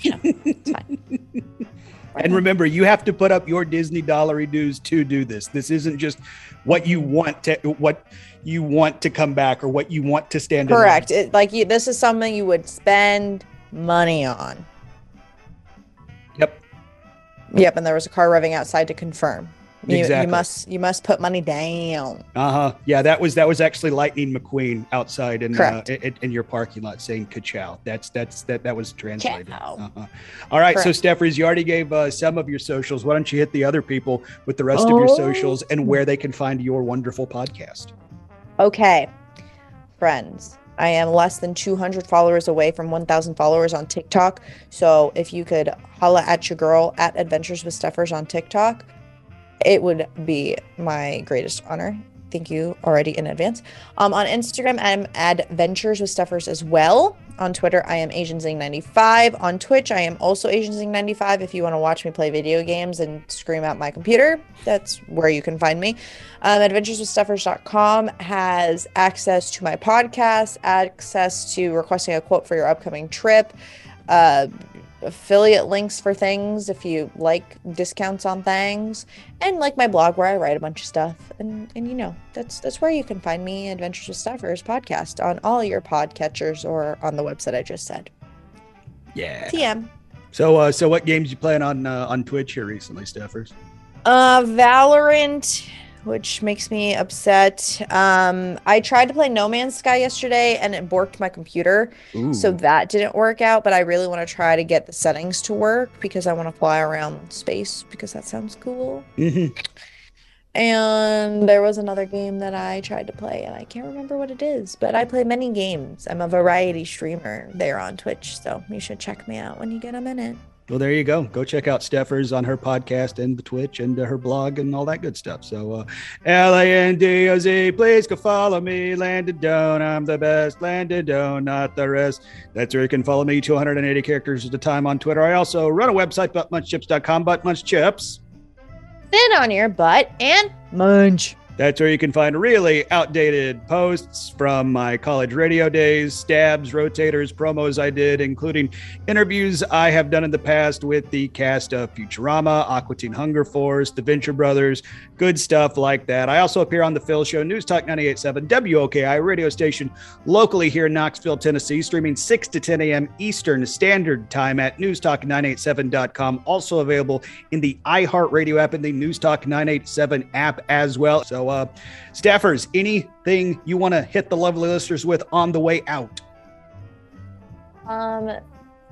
You know, it's fine. And remember, you have to put up your Disney dollary dues to do this. This isn't just what you want to what you want to come back or what you want to stand. Correct. It, like you, this is something you would spend money on. Yep. Yep, and there was a car revving outside to confirm. You, Exactly. you must you must put money down. Uh huh. Yeah, that was that was actually Lightning McQueen outside in uh, in, in your parking lot saying "Kachow." That's that's that that was translated. Uh-huh. All right, so Correct. Steffers, you already gave uh, some of your socials. Why don't you hit the other people with the rest of your Oh. socials and where they can find your wonderful podcast? Okay, friends, I am less than 200 followers away from 1,000 followers on TikTok. So if you could holla at your girl at Adventures with Steffers on TikTok, it would be my greatest honor. Thank you already in advance. Um, on Instagram, I'm Adventures with Steffers as well. On Twitter, I am AsianZing95. On Twitch, I am also AsianZing95. If you want to watch me play video games and scream at my computer, that's where you can find me. Um, AdventuresWithSteffers.com has access to my podcast, access to requesting a quote for your upcoming trip, uh, affiliate links for things if you like discounts on things, and like my blog where I write a bunch of stuff. And and you know that's that's where you can find me, Adventures with Steffers podcast on all your podcatchers or on the website I just said. Yeah. TM. So, uh, so what games you playing on uh, on Twitch here recently, Steffers? Uh, Valorant, which makes me upset. Um, I tried to play No Man's Sky yesterday and it borked my computer, Ooh. so that didn't work out. But I really want to try to get the settings to work because I want to fly around space because that sounds cool. Mhm. And there was another game that I tried to play and I can't remember what it is, but I play many games. I'm a variety streamer there on Twitch, so you should check me out when you get a minute. Well, there you go. Go check out Steffers on her podcast and the Twitch and uh, her blog and all that good stuff. So, uh, L A N D O Z, please go follow me. Landon Doan, I'm the best. Landon Doan, not the rest. That's where you can follow me, 280 characters at a time on Twitter. I also run a website, buttmunchchips.com, buttmunchchips. Sit on your butt and munch. That's where you can find really outdated posts from my college radio days, stabs, rotators, promos I did, including interviews I have done in the past with the cast of Futurama, Aqua Teen Hunger Force, The Venture Brothers, good stuff like that. I also appear on the Phil Show, News Talk 98.7, WOKI radio station locally here in Knoxville, Tennessee, streaming 6 to 10 a.m. Eastern Standard Time at newstalk987.com. Also available in the iHeartRadio app and the News Talk 987 app as well. So, uh, Steffers, anything you want to hit the lovely listeners with on the way out? Um,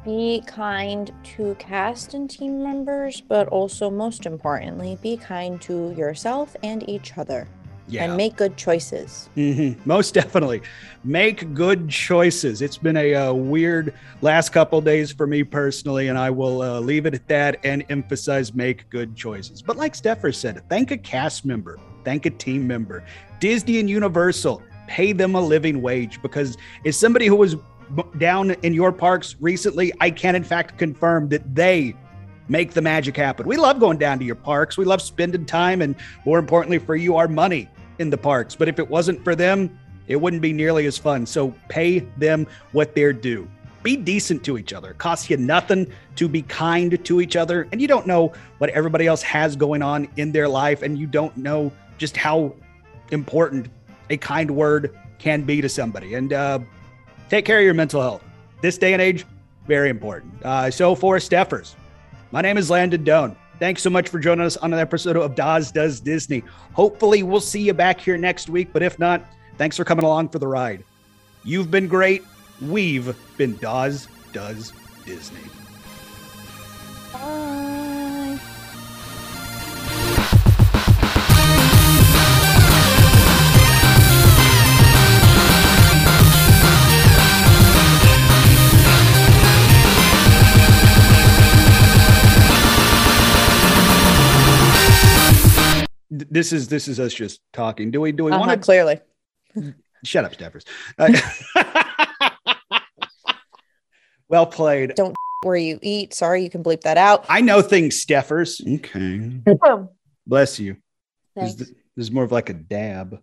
be kind to cast and team members, but also most importantly, be kind to yourself and each other. Yeah. and make good choices. hmm Most definitely. Make good choices. It's been a uh, weird last couple days for me personally, and I will uh, leave it at that and emphasize make good choices. But like Steffer said, thank a cast member, thank a team member. Disney and Universal, pay them a living wage because as somebody who was down in your parks recently, I can in fact confirm that they make the magic happen. We love going down to your parks. We love spending time and more importantly for you, our money in the parks. But if it wasn't for them, it wouldn't be nearly as fun. So pay them what they're due. Be decent to each other. It costs you nothing to be kind to each other. And you don't know what everybody else has going on in their life. And you don't know just how important a kind word can be to somebody. And uh, take care of your mental health. This day and age, very important. Uh, so for Steffers, my name is Landon Doan. Thanks so much for joining us on an episode of Dawes Does Disney. Hopefully, we'll see you back here next week, but if not, thanks for coming along for the ride. You've been great. We've been Dawes Does Disney. This is this is us just talking. Do we do we Uh-huh, want to clearly. shut up, Steffers? Uh, well played. Don't where you eat. Sorry, you can bleep that out. I know things, Steffers. Okay. Bless you. This, Thanks. is- this is more of like a dab.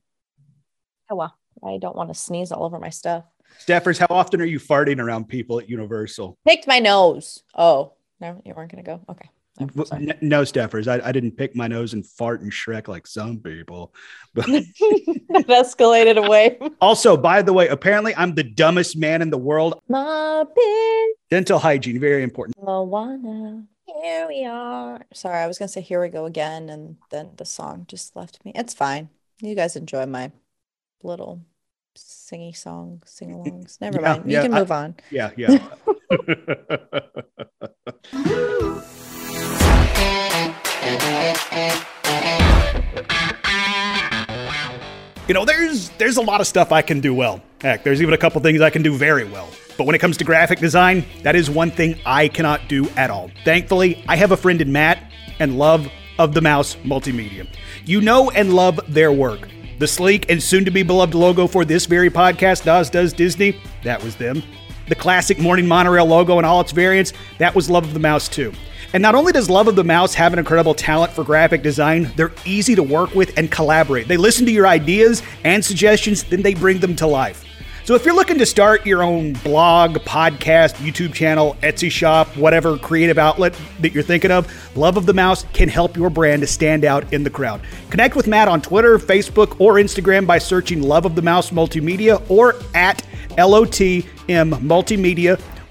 Oh, well, I don't want to sneeze all over my stuff. Steffers, how often are you farting around people at Universal? Picked my nose. Oh, no, you weren't gonna go. Okay. I'm W- sorry. n- No, Steffers. I, I didn't pick my nose and fart and Shrek like some people. But that escalated away. also, by the way, apparently I'm the dumbest man in the world. My big Dental hygiene, very important. Moana. Here we are. Sorry, I was gonna say here we go again, and then the song just left me. It's fine. You guys enjoy my little singy song, sing-alongs. Never Yeah, mind. You yeah, can I- move on. Yeah, yeah. you know, there's there's a lot of stuff I can do well. Heck, there's even a couple things I can do very well. But when it comes to graphic design, that is one thing I cannot do at all. Thankfully, I have a friend in Matt and Love of the Mouse Multimedia. You know and love their work. The sleek and soon to be beloved logo for this very podcast, Dawes Does Disney, that was them. The classic Morning Monorail logo and all its variants, that was Love of the Mouse too. And not only does Love of the Mouse have an incredible talent for graphic design, they're easy to work with and collaborate. They listen to your ideas and suggestions, then they bring them to life. So if you're looking to start your own blog, podcast, YouTube channel, Etsy shop, whatever creative outlet that you're thinking of, Love of the Mouse can help your brand to stand out in the crowd. Connect with Matt on Twitter, Facebook, or Instagram by searching Love of the Mouse Multimedia or at LOTM Multimedia